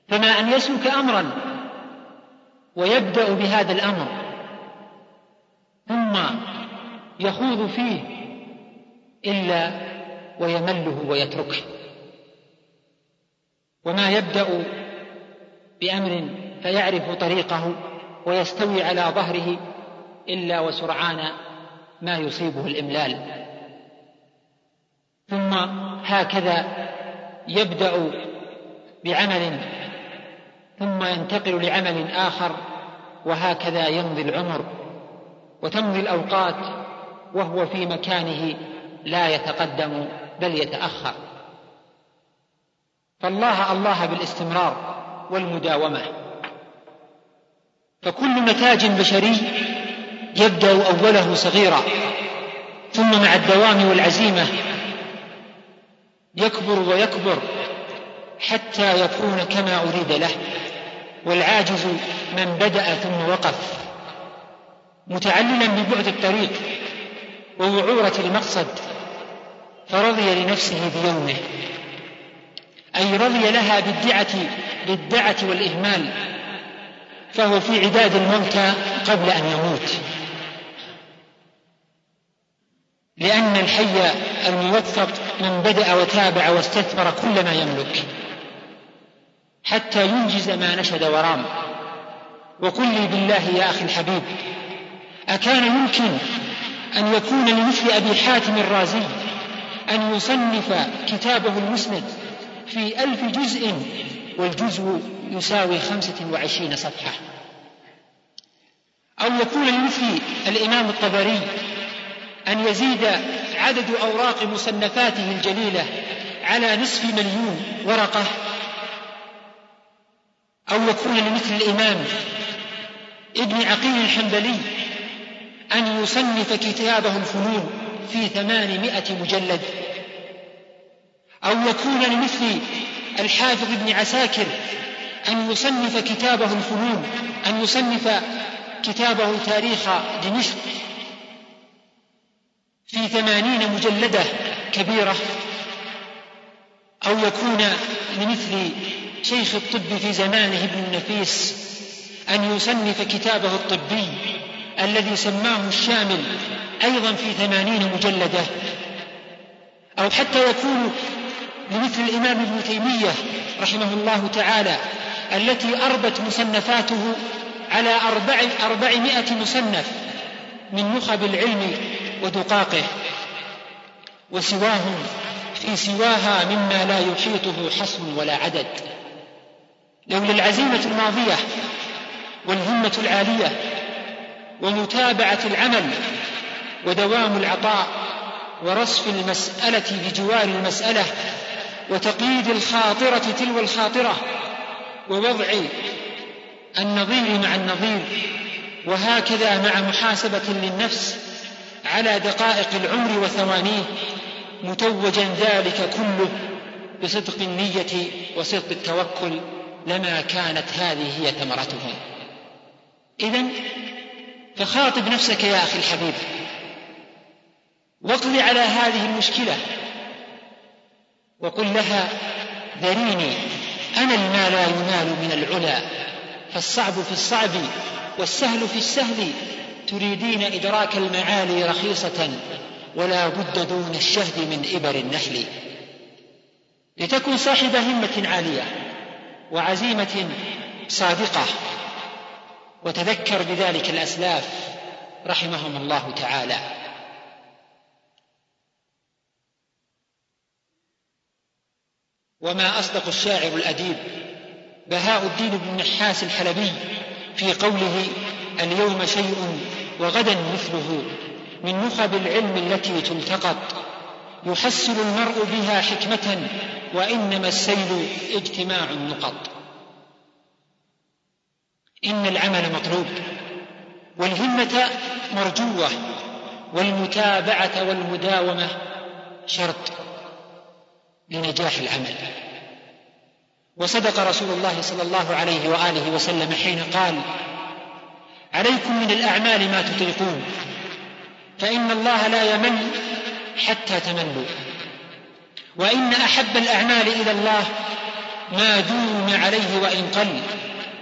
فما أن يسلك أمرا ويبدأ بهذا الأمر ثم يخوض فيه إلا ويمله ويتركه. وما يبدأ بأمر فيعرف طريقه ويستوي على ظهره إلا وسرعان ما يصيبه الإملال. ثم هكذا يبدأ بعمل ثم ينتقل لعمل آخر وهكذا يمضي العمر وتمضي الأوقات وهو في مكانه لا يتقدم بل يتأخر. فالله الله بالاستمرار والمداومة. فكل نتاج بشري يبدأ أوله صغيرا ثم مع الدوام والعزيمة يكبر ويكبر حتى يكون كما أريد له والعاجز من بدأ ثم وقف. متعللا ببعد الطريق ووعورة المقصد فرضي لنفسه بيومه. أي رضي لها بالدعة بالدعة والإهمال فهو في عداد الموتى قبل أن يموت. لأن الحي الموفق من بدأ وتابع واستثمر كل ما يملك. حتى ينجز ما نشد ورام. وقل لي بالله يا أخي الحبيب أكان يمكن أن يكون لمثل أبي حاتم الرازي أن يصنف كتابه المسند في ألف جزء والجزء يساوي خمسة وعشرين صفحة. أو يكون لمثل الإمام الطبري أن يزيد عدد أوراق مصنفاته الجليلة على نصف مليون ورقة أو يكون لمثل الإمام ابن عقيل الحنبلي أن يصنف كتابه الفنون في ثمانمائة مجلد أو يكون لمثل الحافظ ابن عساكر أن يصنف كتابه الفنون أن يصنف كتابه تاريخ دمشق في ثمانين مجلدة كبيرة أو يكون لمثل شيخ الطب في زمانه ابن النفيس أن يصنف كتابه الطبي الذي سماه الشامل أيضا في ثمانين مجلدة أو حتى يكون لمثل الإمام ابن تيمية رحمه الله تعالى التي أربت مصنفاته على أربع أربعمائة مصنف من نخب العلم ودقاقه وسواهم في سواها مما لا يحيطه حصر ولا عدد. لولا العزيمة الماضية والهمة العالية ومتابعة العمل ودوام العطاء ورصف المسألة بجوار المسألة وتقييد الخاطرة تلو الخاطرة ووضع النظير مع النظير وهكذا مع محاسبة للنفس على دقائق العمر وثوانيه متوجا ذلك كله بصدق النية وصدق التوكل لما كانت هذه هي ثمرته. إذا فخاطب نفسك يا أخي الحبيب واقض على هذه المشكلة وقل لها ذريني أنا ما لا ينال من العلا فالصعب في الصعب والسهل في السهل تريدين إدراك المعالي رخيصة ولا بد دون الشهد من إبر النحل. لتكن صاحب همة عالية وعزيمة صادقة. وتذكر بذلك الأسلاف رحمهم الله تعالى. وما أصدق الشاعر الأديب بهاء الدين بن النحاس الحلبي في قوله اليوم شيء وغدا مثله. من نخب العلم التي تلتقط. يحصل المرء بها حكمة وإنما السيل اجتماع النقط. إن العمل مطلوب والهمة مرجوة والمتابعة والمداومة شرط لنجاح العمل. وصدق رسول الله صلى الله عليه وآله وسلم حين قال عليكم من الأعمال ما تطيقون. فإن الله لا يمل حتى تملوا. وإن أحب الأعمال إلى الله ما دوم عليه وإن قل.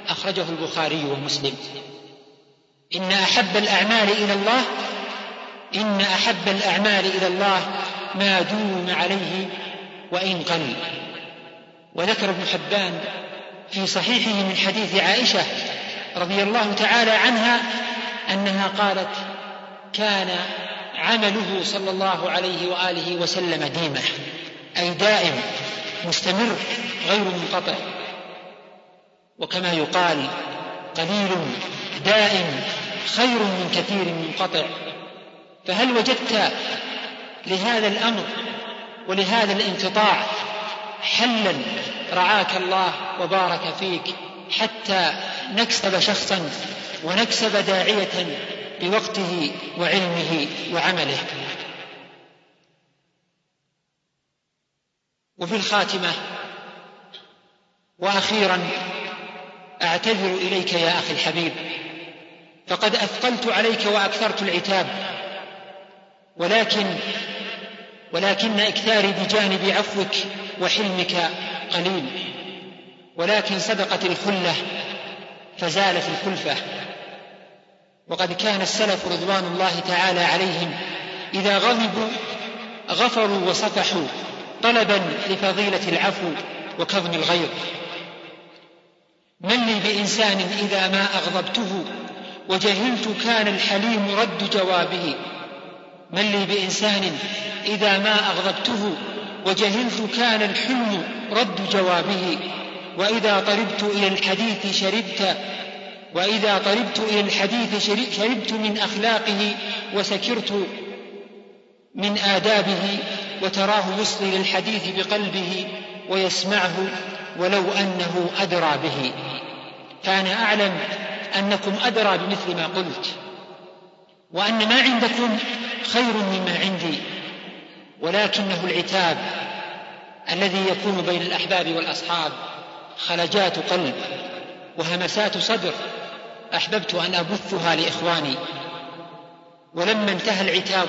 أخرجه البخاري ومسلم. إن أحب الأعمال إلى الله إن أحب الأعمال إلى الله ما دوم عليه وإن قل. وذكر ابن حبان في صحيحه من حديث عائشة رضي الله تعالى عنها أنها قالت كان عمله صلى الله عليه وآله وسلم ديمة أي دائم مستمر غير منقطع. وكما يقال قليل دائم خير من كثير منقطع. فهل وجدت لهذا الأمر ولهذا الانقطاع حلا رعاك الله وبارك فيك حتى نكسب شخصا ونكسب داعية بوقته وعلمه وعمله. وفي الخاتمة وأخيرا أعتذر إليك يا أخي الحبيب فقد أثقلت عليك وأكثرت العتاب. ولكن ولكن إكثاري بجانب عفوك وحلمك قليل. ولكن سبقت الخلة فزالت الكلفة وقد كان السلف رضوان الله تعالى عليهم إذا غضبوا غفروا وصفحوا طلبا لفضيلة العفو وكظم الغيظ. من لي بإنسان إذا ما أغضبته وجهلت كان الحليم رد جوابه؟ من لي بإنسان إذا ما أغضبته وجهلت كان الحلم رد جوابه؟ وإذا طربت إلى الحديث شربت وإذا طربت إلى الحديث شربت من أخلاقه وسكرت من آدابه وتراه يصغي للحديث بقلبه ويسمعه ولو أنه أدرى به. فأنا أعلم أنكم أدرى بمثل ما قلت وأن ما عندكم خير مما عندي ولكنه العتاب الذي يكون بين الأحباب والأصحاب. خلجات قلب وهمسات صدر أحببت أن أبثها لإخواني. ولما انتهى العتاب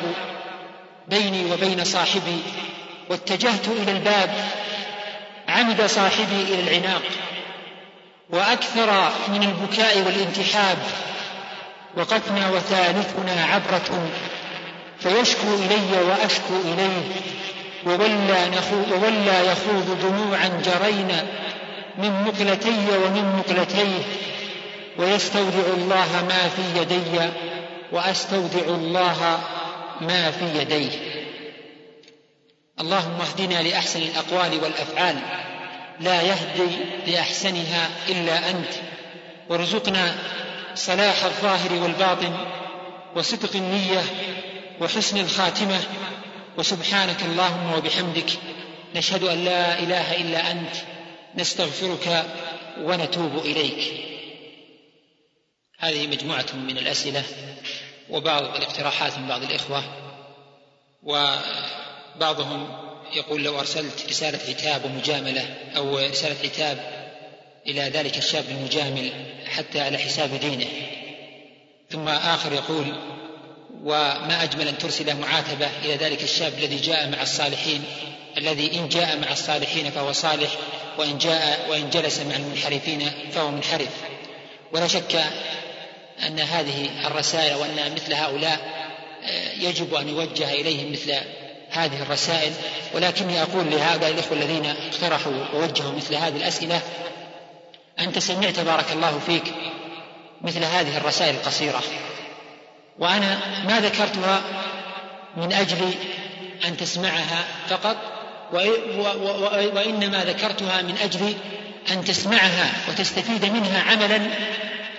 بيني وبين صاحبي واتجهت إلى الباب عمد صاحبي إلى العناق. وأكثر من البكاء والانتحاب وقتنا وثالثنا عبرة فيشكو إلي وأشكو إليه. وولى, وولى يخوض دموعا جرينا من مقلتي ومن مقلتيه ويستودع الله ما في يدي وأستودع الله ما في يديه. اللهم اهدنا لأحسن الأقوال والأفعال لا يهدي لأحسنها إلا أنت. وارزقنا صلاح الظاهر والباطن وصدق النية وحسن الخاتمة. وسبحانك اللهم وبحمدك نشهد أن لا إله إلا أنت. نستغفرك ونتوب إليك. هذه مجموعة من الأسئلة وبعض الاقتراحات من بعض الإخوة وبعضهم يقول لو أرسلت رسالة عتاب ومجاملة أو رسالة عتاب إلى ذلك الشاب المجامل حتى على حساب دينه. ثم آخر يقول وما أجمل أن ترسل معاتبة إلى ذلك الشاب الذي جاء مع الصالحين الذي إن جاء مع الصالحين فهو صالح وإن جاء وإن جلس مع المنحرفين فهو منحرف. ولا شك أن هذه الرسائل وأن مثل هؤلاء آه، يجب أن يوجه إليهم مثل هذه الرسائل. ولكني أقول لهؤلاء الإخوة الذين اقترحوا ووجهوا مثل هذه الأسئلة أنت سمعت بارك الله فيك مثل هذه الرسائل القصيرة. وأنا ما ذكرتها من أجل أن تسمعها فقط وإنما ذكرتها من أجل أن تسمعها وتستفيد منها عملا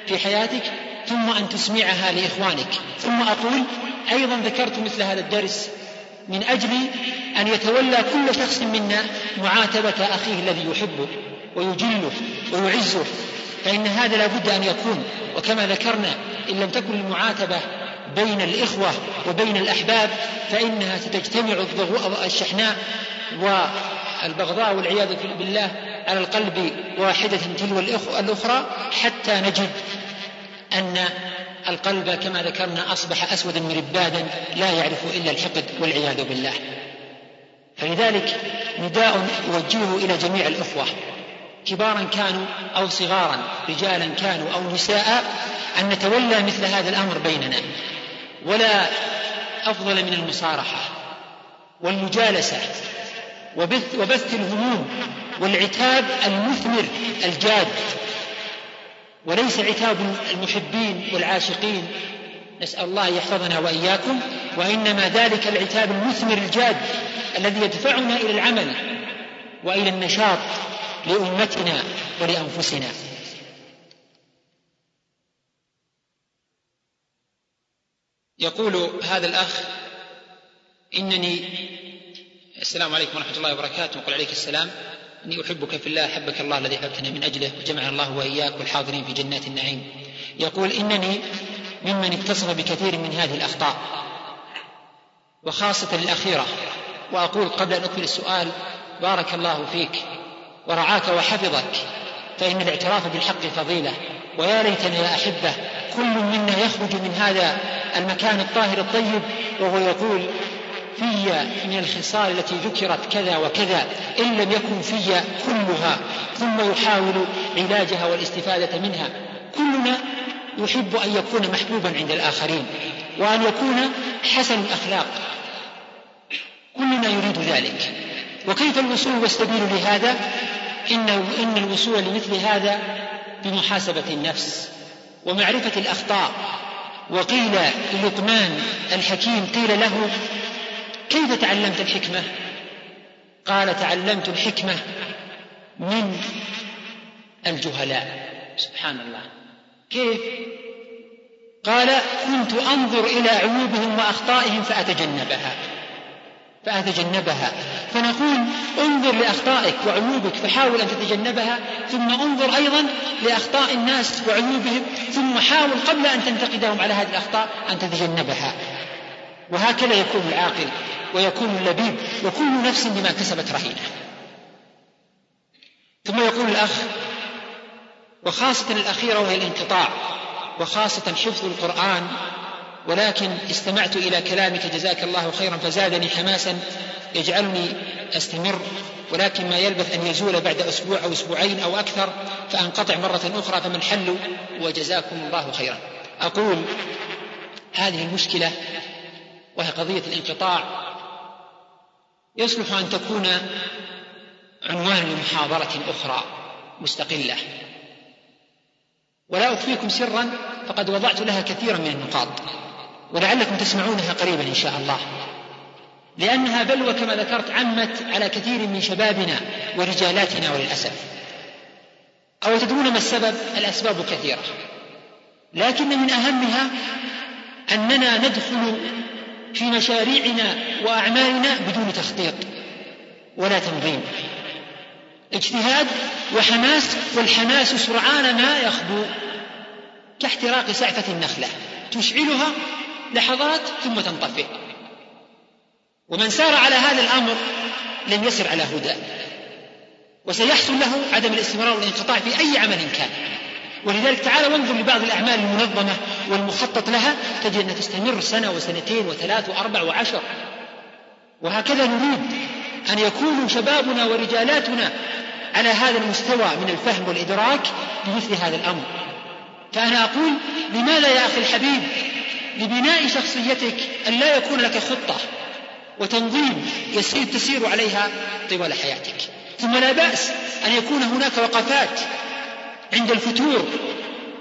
في حياتك ثم أن تسمعها لإخوانك. ثم أقول أيضا ذكرت مثل هذا الدرس من أجل أن يتولى كل شخص منا معاتبة أخيه الذي يحبه ويجله ويعزه. فإن هذا لا بد أن يكون. وكما ذكرنا إن لم تكن المعاتبة بين الإخوة وبين الأحباب فإنها ستجتمع الشحناء والبغضاء والعياذ بالله على القلب واحدة تلو الأخرى حتى نجد أن القلب كما ذكرنا أصبح أسودا مربادا لا يعرف إلا الحقد والعياذ بالله. فلذلك نداء أوجهه إلى جميع الإخوة كبارا كانوا أو صغارا رجالا كانوا أو نساء أن نتولى مثل هذا الأمر بيننا. ولا أفضل من المصارحة والمجالسة وبث, وبث الهموم والعتاب المثمر الجاد. وليس عتاب المحبين والعاشقين. نسأل الله يحفظنا وإياكم وإنما ذلك العتاب المثمر الجاد الذي يدفعنا إلى العمل وإلى النشاط لأمتنا ولأنفسنا. يقول هذا الأخ إنني السلام عليكم ورحمة الله وبركاته. وقل عليك السلام. إني أحبك في الله أحبك الله الذي أحببتنا من أجله وجمعنا الله وإياك والحاضرين في جنات النعيم. يقول إنني ممن اتصف بكثير من هذه الأخطاء وخاصة الأخيرة. وأقول قبل أن أكمل السؤال بارك الله فيك ورعاك وحفظك فإن الاعتراف بالحق فضيلة. ويا ليتنا يا أحبة. كل منا يخرج من هذا المكان الطاهر الطيب وهو يقول في من الخصال التي ذكرت كذا وكذا إن لم يكن في كلها. ثم يحاول علاجها والاستفادة منها. كلنا يحب أن يكون محبوبا عند الآخرين وأن يكون حسن الأخلاق. كلنا يريد ذلك. وكيف الوصول والسبيل لهذا؟ إن, إن الوصول لمثل هذا بمحاسبة النفس ومعرفة الأخطاء. وقيل للقمان الحكيم قيل له كيف تعلمت الحكمة؟ قال تعلمت الحكمة من الجهلاء. سبحان الله. كيف؟ قال كنت أنظر إلى عيوبهم وأخطائهم فأتجنبها. فأتجنبها. فنقول انظر لأخطائك وعيوبك فحاول أن تتجنبها ثم انظر أيضا لأخطاء الناس وعيوبهم ثم حاول قبل أن تنتقدهم على هذه الأخطاء أن تتجنبها. وهكذا يكون العاقل ويكون اللبيب وكل نفس بما كسبت رهينة. ثم يقول الأخ وخاصة الأخيرة وهي الانقطاع وخاصة حفظ القرآن ولكن استمعت إلى كلامك جزاك الله خيرا فزادني حماسا يجعلني أستمر ولكن ما يلبث أن يزول بعد أسبوع أو أسبوعين أو أكثر فأنقطع مرة أخرى فما الحل وجزاكم الله خيرا. أقول هذه المشكلة وهي قضية الانقطاع. يصلح أن تكون عنوان لمحاضرة أخرى مستقلة. ولا أخفيكم سرا فقد وضعت لها كثيرا من النقاط ولعلكم تسمعونها قريبا إن شاء الله. لأنها بلوى كما ذكرت عمت على كثير من شبابنا ورجالاتنا وللأسف. أو تدرون ما السبب؟ الأسباب كثيرة. لكن من أهمها أننا ندخل في مشاريعنا وأعمالنا بدون تخطيط ولا تنظيم. اجتهاد وحماس والحماس سرعان ما يخبو كاحتراق سعفة النخلة. تشعلها لحظات ثم تنطفئ. ومن سار على هذا الأمر لم يسر على هدى. وسيحصل له عدم الاستمرار والانقطاع في أي عمل كان. ولذلك تعال وانظر لبعض الأعمال المنظمة والمخطط لها تجد أنها تستمر سنة وسنتين وثلاث وأربع وعشر. وهكذا نريد أن يكون شبابنا ورجالاتنا على هذا المستوى من الفهم والإدراك لمثل هذا الأمر. فأنا أقول لماذا يا أخي الحبيب لبناء شخصيتك أن لا يكون لك خطة وتنظيم يسير تسير عليها طوال حياتك؟ ثم لا بأس أن يكون هناك وقفات عند الفتور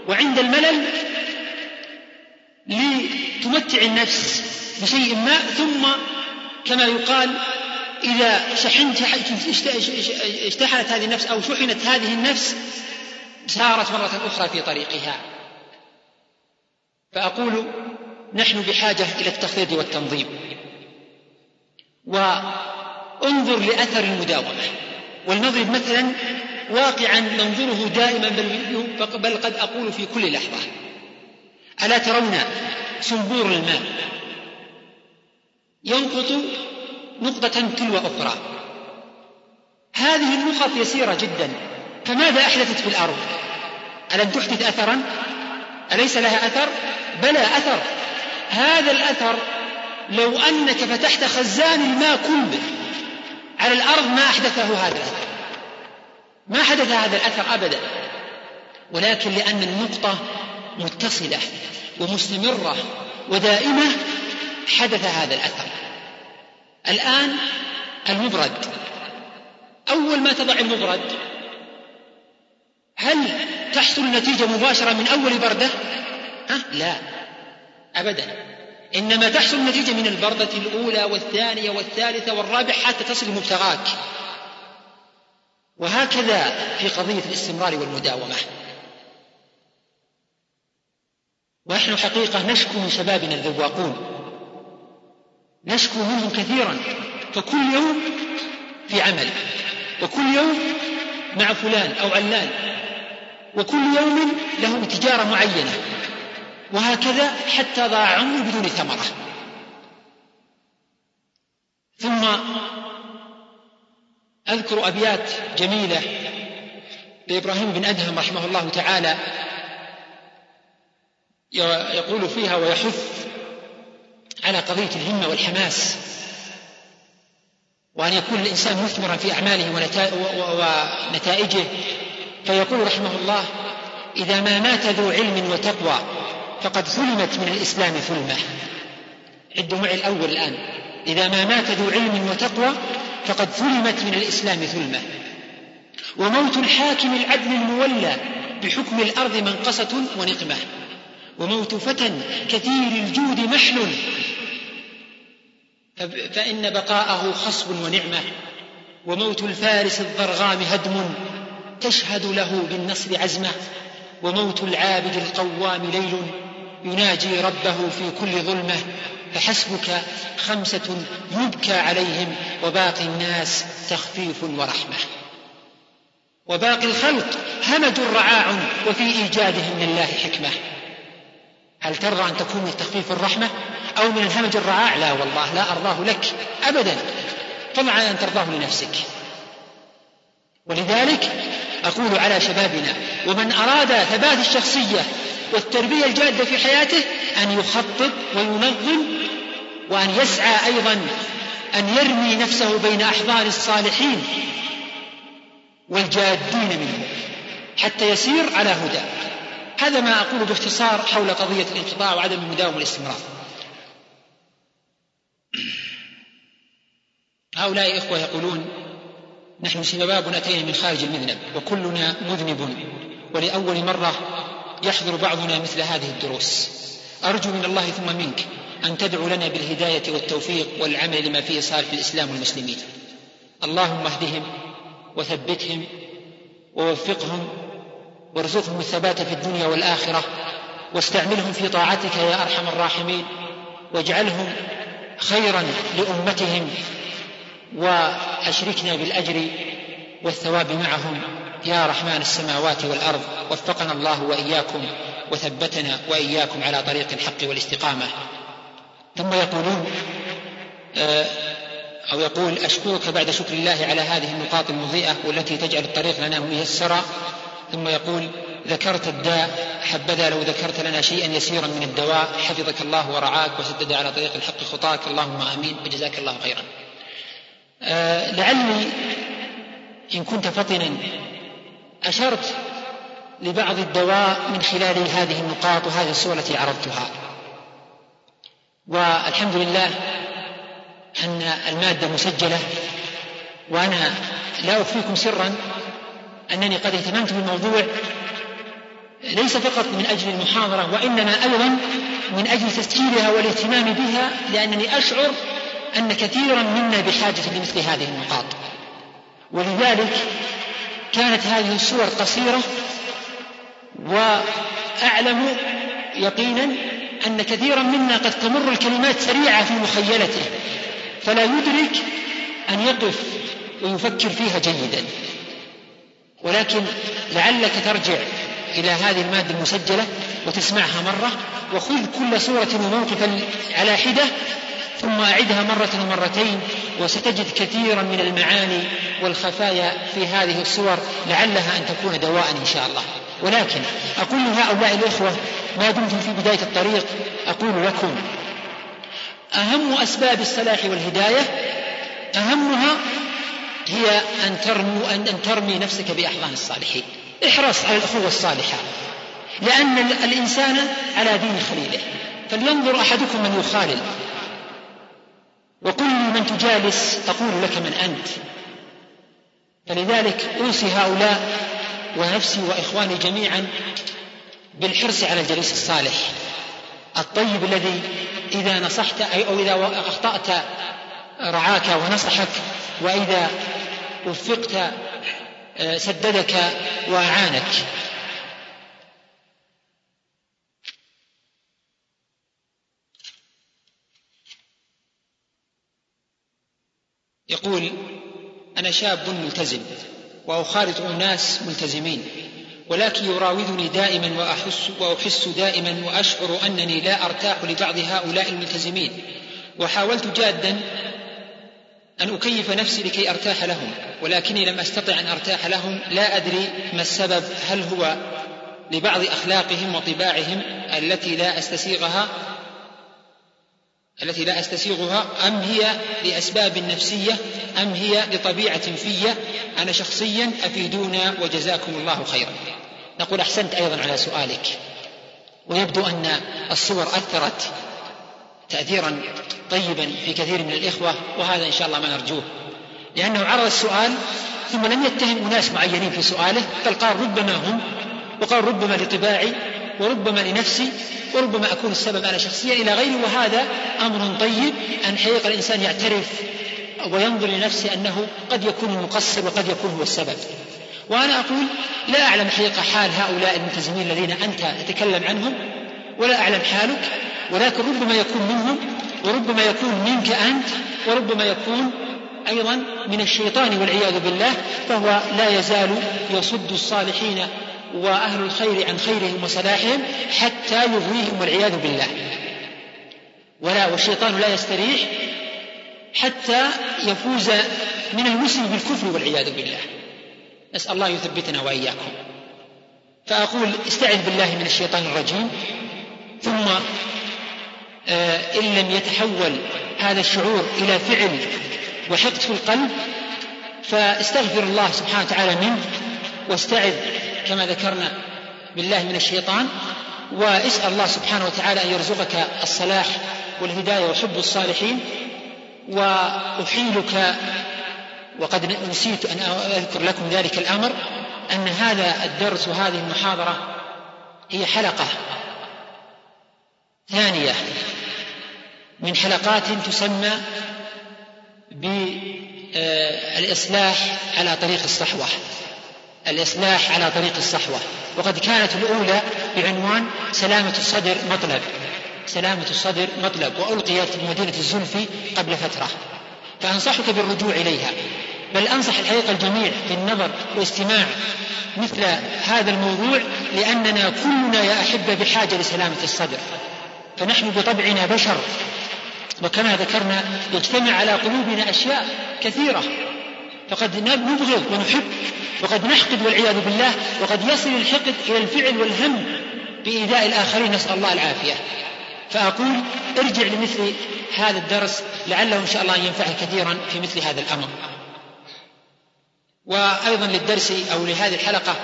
وعند الملل لتمتع النفس بشيء ما ثم كما يقال إذا شحنت اشتحنت هذه النفس أو شحنت هذه النفس سارت مرة أخرى في طريقها. فأقول نحن بحاجة إلى التخطيط والتنظيم. وانظر لأثر المداومة. ولنضرب مثلا واقعا ننظره دائما بل, بل قد أقول في كل لحظة. ألا ترون سنبور الماء ينقط نقطة تلو أخرى. هذه النقط يسيرة جدا. فماذا أحدثت في الأرض؟ ألم تحدث أثرا؟ أليس لها أثر؟ بلى أثر. هذا الأثر لو أنك فتحت خزان الماء كله على الأرض ما أحدثه هذا الأثر. ما حدث هذا الأثر أبدا. ولكن لأن النقطة متصلة ومستمرة ودائمة حدث هذا الأثر. الآن المبرد. أول ما تضع المبرد هل تحصل النتيجة مباشرة من أول بردة؟ ها؟ لا. أبدا. إنما تحصل النتيجة من البردة الأولى والثانية والثالثة والرابعة حتى تصل مبتغاك. وهكذا في قضية الاستمرار والمداومة. ونحن حقيقة نشكو من شبابنا الذواقون. نشكو منهم كثيرا. فكل يوم في عمل. وكل يوم مع فلان أو علان. وكل يوم له تجارة معينة. وهكذا حتى ضاع عمره بدون ثمرة. ثم أذكر أبيات جميلة لإبراهيم بن أدهم رحمه الله تعالى يقول فيها ويحث على قضية الهمة والحماس وأن يكون الإنسان مثمرا في أعماله ونتائجه فيقول رحمه الله إذا ما مات ذو علم وتقوى فقد ثلمت من الإسلام ثلمة عدوا معي الأول الآن. إذا ما مات ذو علم وتقوى فقد ثلمت من الإسلام ثلمة وموت الحاكم العدل المولى بحكم الأرض منقصة ونقمة. وموت فتى كثير الجود محل. فإن بقاءه خصب ونعمة. وموت الفارس الضرغام هدم تشهد له بالنصر عزمة. وموت العابد القوام ليل يناجي ربه في كل ظلمة. فحسبك خمسة يبكى عليهم وباقي الناس تخفيف ورحمة. وباقي الخلق همج رعاع وفي إيجادهم من الله حكمة. هل ترضى أن تكون من تخفيف الرحمة؟ أو من الهمج الرعاع؟ لا والله لا أرضاه لك أبدا. طمعا أن ترضاه لنفسك. ولذلك أقول على شبابنا ومن أراد ثبات الشخصية والتربية الجادة في حياته أن يخطط وينظم وأن يسعى أيضا أن يرمي نفسه بين أحضان الصالحين والجادين منهم حتى يسير على هدى. هذا ما أقول باختصار حول قضية الانقطاع وعدم المداومة والاستمرار. هؤلاء إخوة يقولون نحن شباب أتينا من خارج المذنب وكلنا مذنب. ولأول مرة يحضر بعضنا مثل هذه الدروس. أرجو من الله ثم منك أن تدعو لنا بالهداية والتوفيق والعمل لما فيه صالح الإسلام والمسلمين. اللهم اهدهم وثبتهم ووفقهم وارزقهم الثبات في الدنيا والآخرة واستعملهم في طاعتك يا أرحم الراحمين واجعلهم خيرا لأمتهم وأشركنا بالأجر والثواب معهم. يا رحمن السماوات والأرض وفقنا الله وإياكم وثبتنا وإياكم على طريق الحق والاستقامة. ثم يقولون آه، أو يقول أشكرك بعد شكر الله على هذه النقاط المضيئة والتي تجعل الطريق لنا ميسرا. ثم يقول ذكرت الداء حبذا لو ذكرت لنا شيئا يسيرا من الدواء. حفظك الله ورعاك وسدد على طريق الحق خطاك. اللهم آمين. وجزاك الله خيرا. آه لعلي إن كنت فطنا أشرت لبعض الدواء من خلال هذه النقاط وهذه الصور التي عرضتها. والحمد لله أن المادة مسجلة وأنا لا اخفيكم سرا أنني قد اهتممت بالموضوع ليس فقط من أجل المحاضرة وإنما أيضا من أجل تسجيلها والاهتمام بها لأنني أشعر أن كثيرا منا بحاجة لمثل هذه النقاط ولذلك كانت هذه السور قصيرة وأعلم يقينا أن كثيرا منا قد تمر الكلمات سريعة في مخيلته فلا يدرك أن يقف ويفكر فيها جيدا. ولكن لعلك ترجع إلى هذه المادة المسجلة وتسمعها مرة وخذ كل سورة وموقفا على حدة ثم أعدها مرة ومرتين وستجد كثيرا من المعاني والخفايا في هذه الصور لعلها أن تكون دواء إن شاء الله. ولكن أقول لهؤلاء الإخوة ما دمتم في بداية الطريق أقول لكم أهم أسباب الصلاح والهداية أهمها هي أن ترمي, أن ترمي نفسك بأحضان الصالحين. احرص على الأخوة الصالحة لأن الإنسان على دين خليله. فلينظر أحدكم من يخالل. وقل من تجالس تقول لك من أنت. فلذلك أوصي هؤلاء ونفسي وإخواني جميعا بالحرص على الجليس الصالح. الطيب الذي إذا نصحت أو إذا أخطأت رعاك ونصحك وإذا وفقت آه، سددك وأعانك. يقول أنا شاب ملتزم وأخالط أناس ملتزمين ولكن يراودني دائما وأحس, وأحس دائما وأشعر أنني لا أرتاح لبعض هؤلاء الملتزمين وحاولت جادا أن أكيف نفسي لكي أرتاح لهم ولكني لم أستطع أن أرتاح لهم لا أدري ما السبب هل هو لبعض أخلاقهم وطباعهم التي لا أستسيغها التي لا أستسيغها أم هي لأسباب نفسية أم هي لطبيعة في أنا شخصيا أفيدونا وجزاكم الله خيرا. نقول أحسنت أيضا على سؤالك. ويبدو أن الصور أثرت تأثيرا طيبا في كثير من الإخوة وهذا إن شاء الله ما نرجوه. لأنه عرض السؤال ثم لم يتهم أناس معينين في سؤاله بل قال ربما هم وقال ربما لطباعي وربما لنفسي وربما أكون السبب أنا شخصيا إلى غيره وهذا أمر طيب أن حقيقة الإنسان يعترف وينظر لنفسه أنه قد يكون مقصر وقد يكون هو السبب. وأنا أقول لا أعلم حقيقة حال هؤلاء الملتزمين الذين أنت تتكلم عنهم ولا أعلم حالك ولكن ربما يكون منهم وربما يكون منك أنت وربما يكون أيضا من الشيطان والعياذ بالله فهو لا يزال يصد الصالحين وأهل الخير عن خيرهم وصلاحهم حتى يغويهم والعياذ بالله. ولا والشيطان لا يستريح حتى يفوز من المسلم بالكفر والعياذ بالله. نسأل الله يثبتنا وإياكم. فأقول استعذ بالله من الشيطان الرجيم. ثم آه، إن لم يتحول هذا الشعور إلى فعل وحقد في القلب فاستغفر الله سبحانه وتعالى منه واستعذ. كما ذكرنا بالله من الشيطان. واسأل الله سبحانه وتعالى أن يرزقك الصلاح والهداية وحب الصالحين. وأحيلك وقد نسيت أن أذكر لكم ذلك الأمر أن هذا الدرس وهذه المحاضرة هي حلقة ثانية من حلقات تسمى بالإصلاح على طريق الصحوة. الإصلاح على طريق الصحوة. وقد كانت الأولى بعنوان سلامة الصدر مطلب. سلامة الصدر مطلب. وألقيت بمدينة الزلفي قبل فترة. فأنصحك بالرجوع إليها. بل أنصح الحقيقة الجميع بالنظر واستماع مثل هذا الموضوع لأننا كلنا يا أحبة بحاجة لسلامة الصدر. فنحن بطبعنا بشر. وكما ذكرنا يجتمع على قلوبنا أشياء كثيرة. فقد نبغض ونحب. وقد نحقد والعياذ بالله وقد يصل الحقد إلى الفعل والهم بإيذاء الآخرين نسأل الله العافية. فأقول ارجع لمثل هذا الدرس لعله إن شاء الله ينفعك كثيرا في مثل هذا الأمر. وأيضا للدرس أو لهذه الحلقة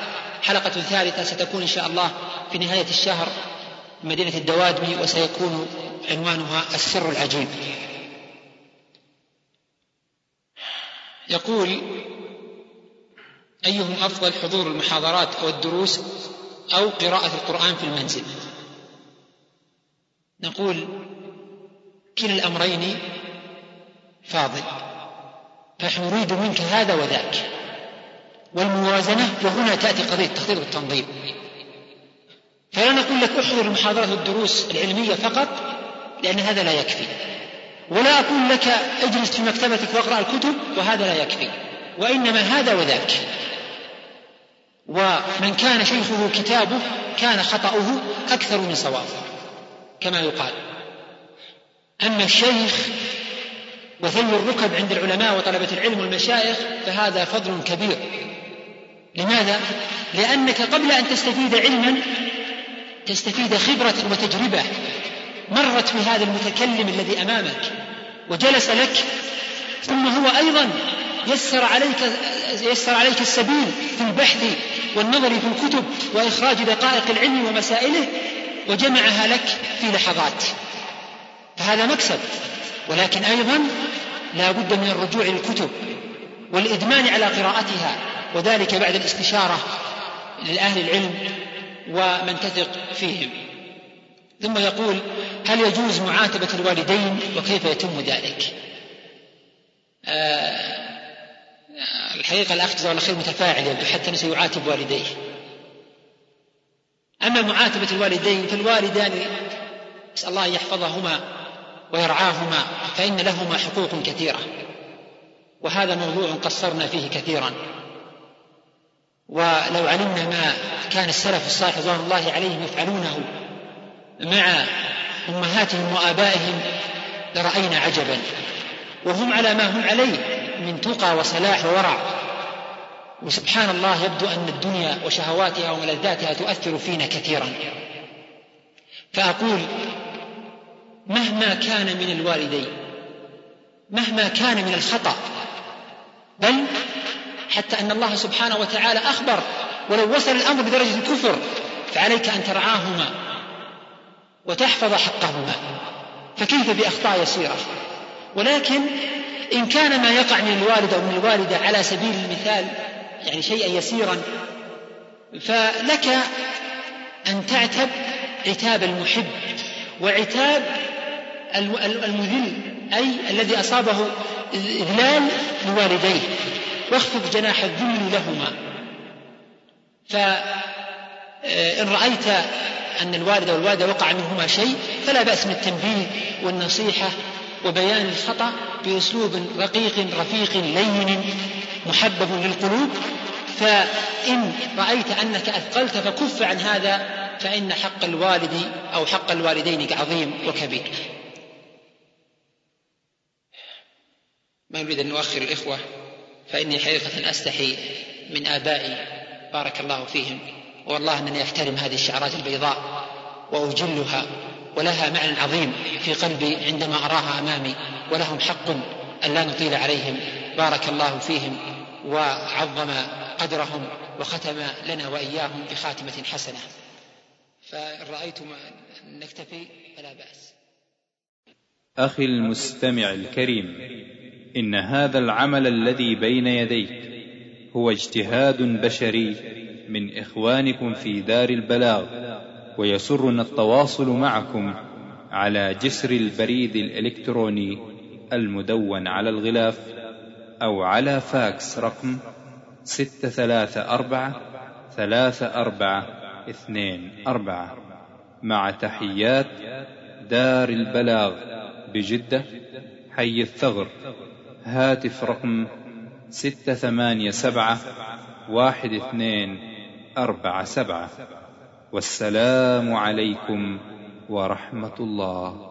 حلقة ثالثة ستكون إن شاء الله في نهاية الشهر مدينة الدوادمي وسيكون عنوانها السر العجيب. يقول أيهم أفضل حضور المحاضرات أو الدروس أو قراءة القرآن في المنزل؟ نقول كلا الأمرين فاضل فنحن نريد منك هذا وذاك والموازنة وهنا تأتي قضية التخطيط والتنظيم. فلا نقول لك احضر المحاضرات والدروس العلمية فقط لأن هذا لا يكفي. ولا أقول لك اجلس في مكتبتك واقرأ الكتب وهذا لا يكفي. وإنما هذا وذاك. ومن كان شيخه كتابه كان خطأه أكثر من صوابه كما يقال. أما الشيخ وثل الركب عند العلماء وطلبة العلم والمشايخ فهذا فضل كبير. لماذا؟ لأنك قبل أن تستفيد علما تستفيد خبرة وتجربة. مرت بهذا المتكلم الذي أمامك وجلس لك ثم هو أيضا يسر عليك يسر عليك السبيل في البحث والنظر في الكتب وإخراج دقائق العلم ومسائله وجمعها لك في لحظات. فهذا مكسب ولكن أيضا لا بد من الرجوع للكتب والإدمان على قراءتها وذلك بعد الاستشارة لأهل العلم ومن تثق فيهم. ثم يقول هل يجوز معاتبة الوالدين وكيف يتم ذلك؟ آه الحقيقة الأخ جزاه الله خير متفاعل حتى أنه سيعاتب والديه. أما معاتبة الوالدين فالوالدان نسأل الله أن يحفظهما ويرعاهما فإن لهما حقوق كثيرة. وهذا موضوع قصرنا فيه كثيرا. ولو علمنا ما كان السلف الصالح رضوان الله عليهم يفعلونه مع أمهاتهم وآبائهم لرأينا عجبا وهم على ما هم عليه من تقى وصلاح وورع. وسبحان الله يبدو أن الدنيا وشهواتها وملذاتها تؤثر فينا كثيرا. فأقول مهما كان من الوالدين مهما كان من الخطأ بل حتى أن الله سبحانه وتعالى أخبر ولو وصل الأمر بدرجة الكفر فعليك أن ترعاهما. وتحفظ حقهما فكيف بأخطاء يسيرة؟ ولكن إن كان ما يقع من الوالد أو من الوالدة على سبيل المثال يعني شيئا يسيرا فلك أن تعتب عتاب المحب وعتاب المذل أي الذي أصابه إذلال لوالديه. واخفض جناح الذل لهما. فإن رأيت أن الوالد والوالدة وقع منهما شيء فلا بأس من التنبيه والنصيحة وبيان الخطأ بأسلوب رقيق رفيق لين محبب للقلوب. فإن رأيت أنك أثقلت فكف عن هذا فإن حق الوالد أو حق الوالدين عظيم وكبير. ما نريد أن نؤخر الإخوة فإني حقيقة أستحي من آبائي بارك الله فيهم. والله أنني أحترم هذه الشعرات البيضاء وأجلها ولها معنى عظيم في قلبي عندما أراها أمامي ولهم حق أن لا نطيل عليهم. بارك الله فيهم وعظم قدرهم وختم لنا وإياهم بخاتمة حسنة. فإن رأيتم أن نكتفي؟ فلا بأس. أخي المستمع الكريم إن هذا العمل الذي بين يديك هو اجتهاد بشري من إخوانكم في دار البلاغ ويسرنا التواصل معكم على جسر البريد الإلكتروني المدون على الغلاف أو على فاكس رقم ستة ثلاثة أربعة ثلاثة أربعة اثنين أربعة. مع تحيات دار البلاغ بجدة حي الثغر هاتف رقم ستة ثمانية سبعة واحد اثنين أربعة سبعة. والسلام عليكم ورحمة الله.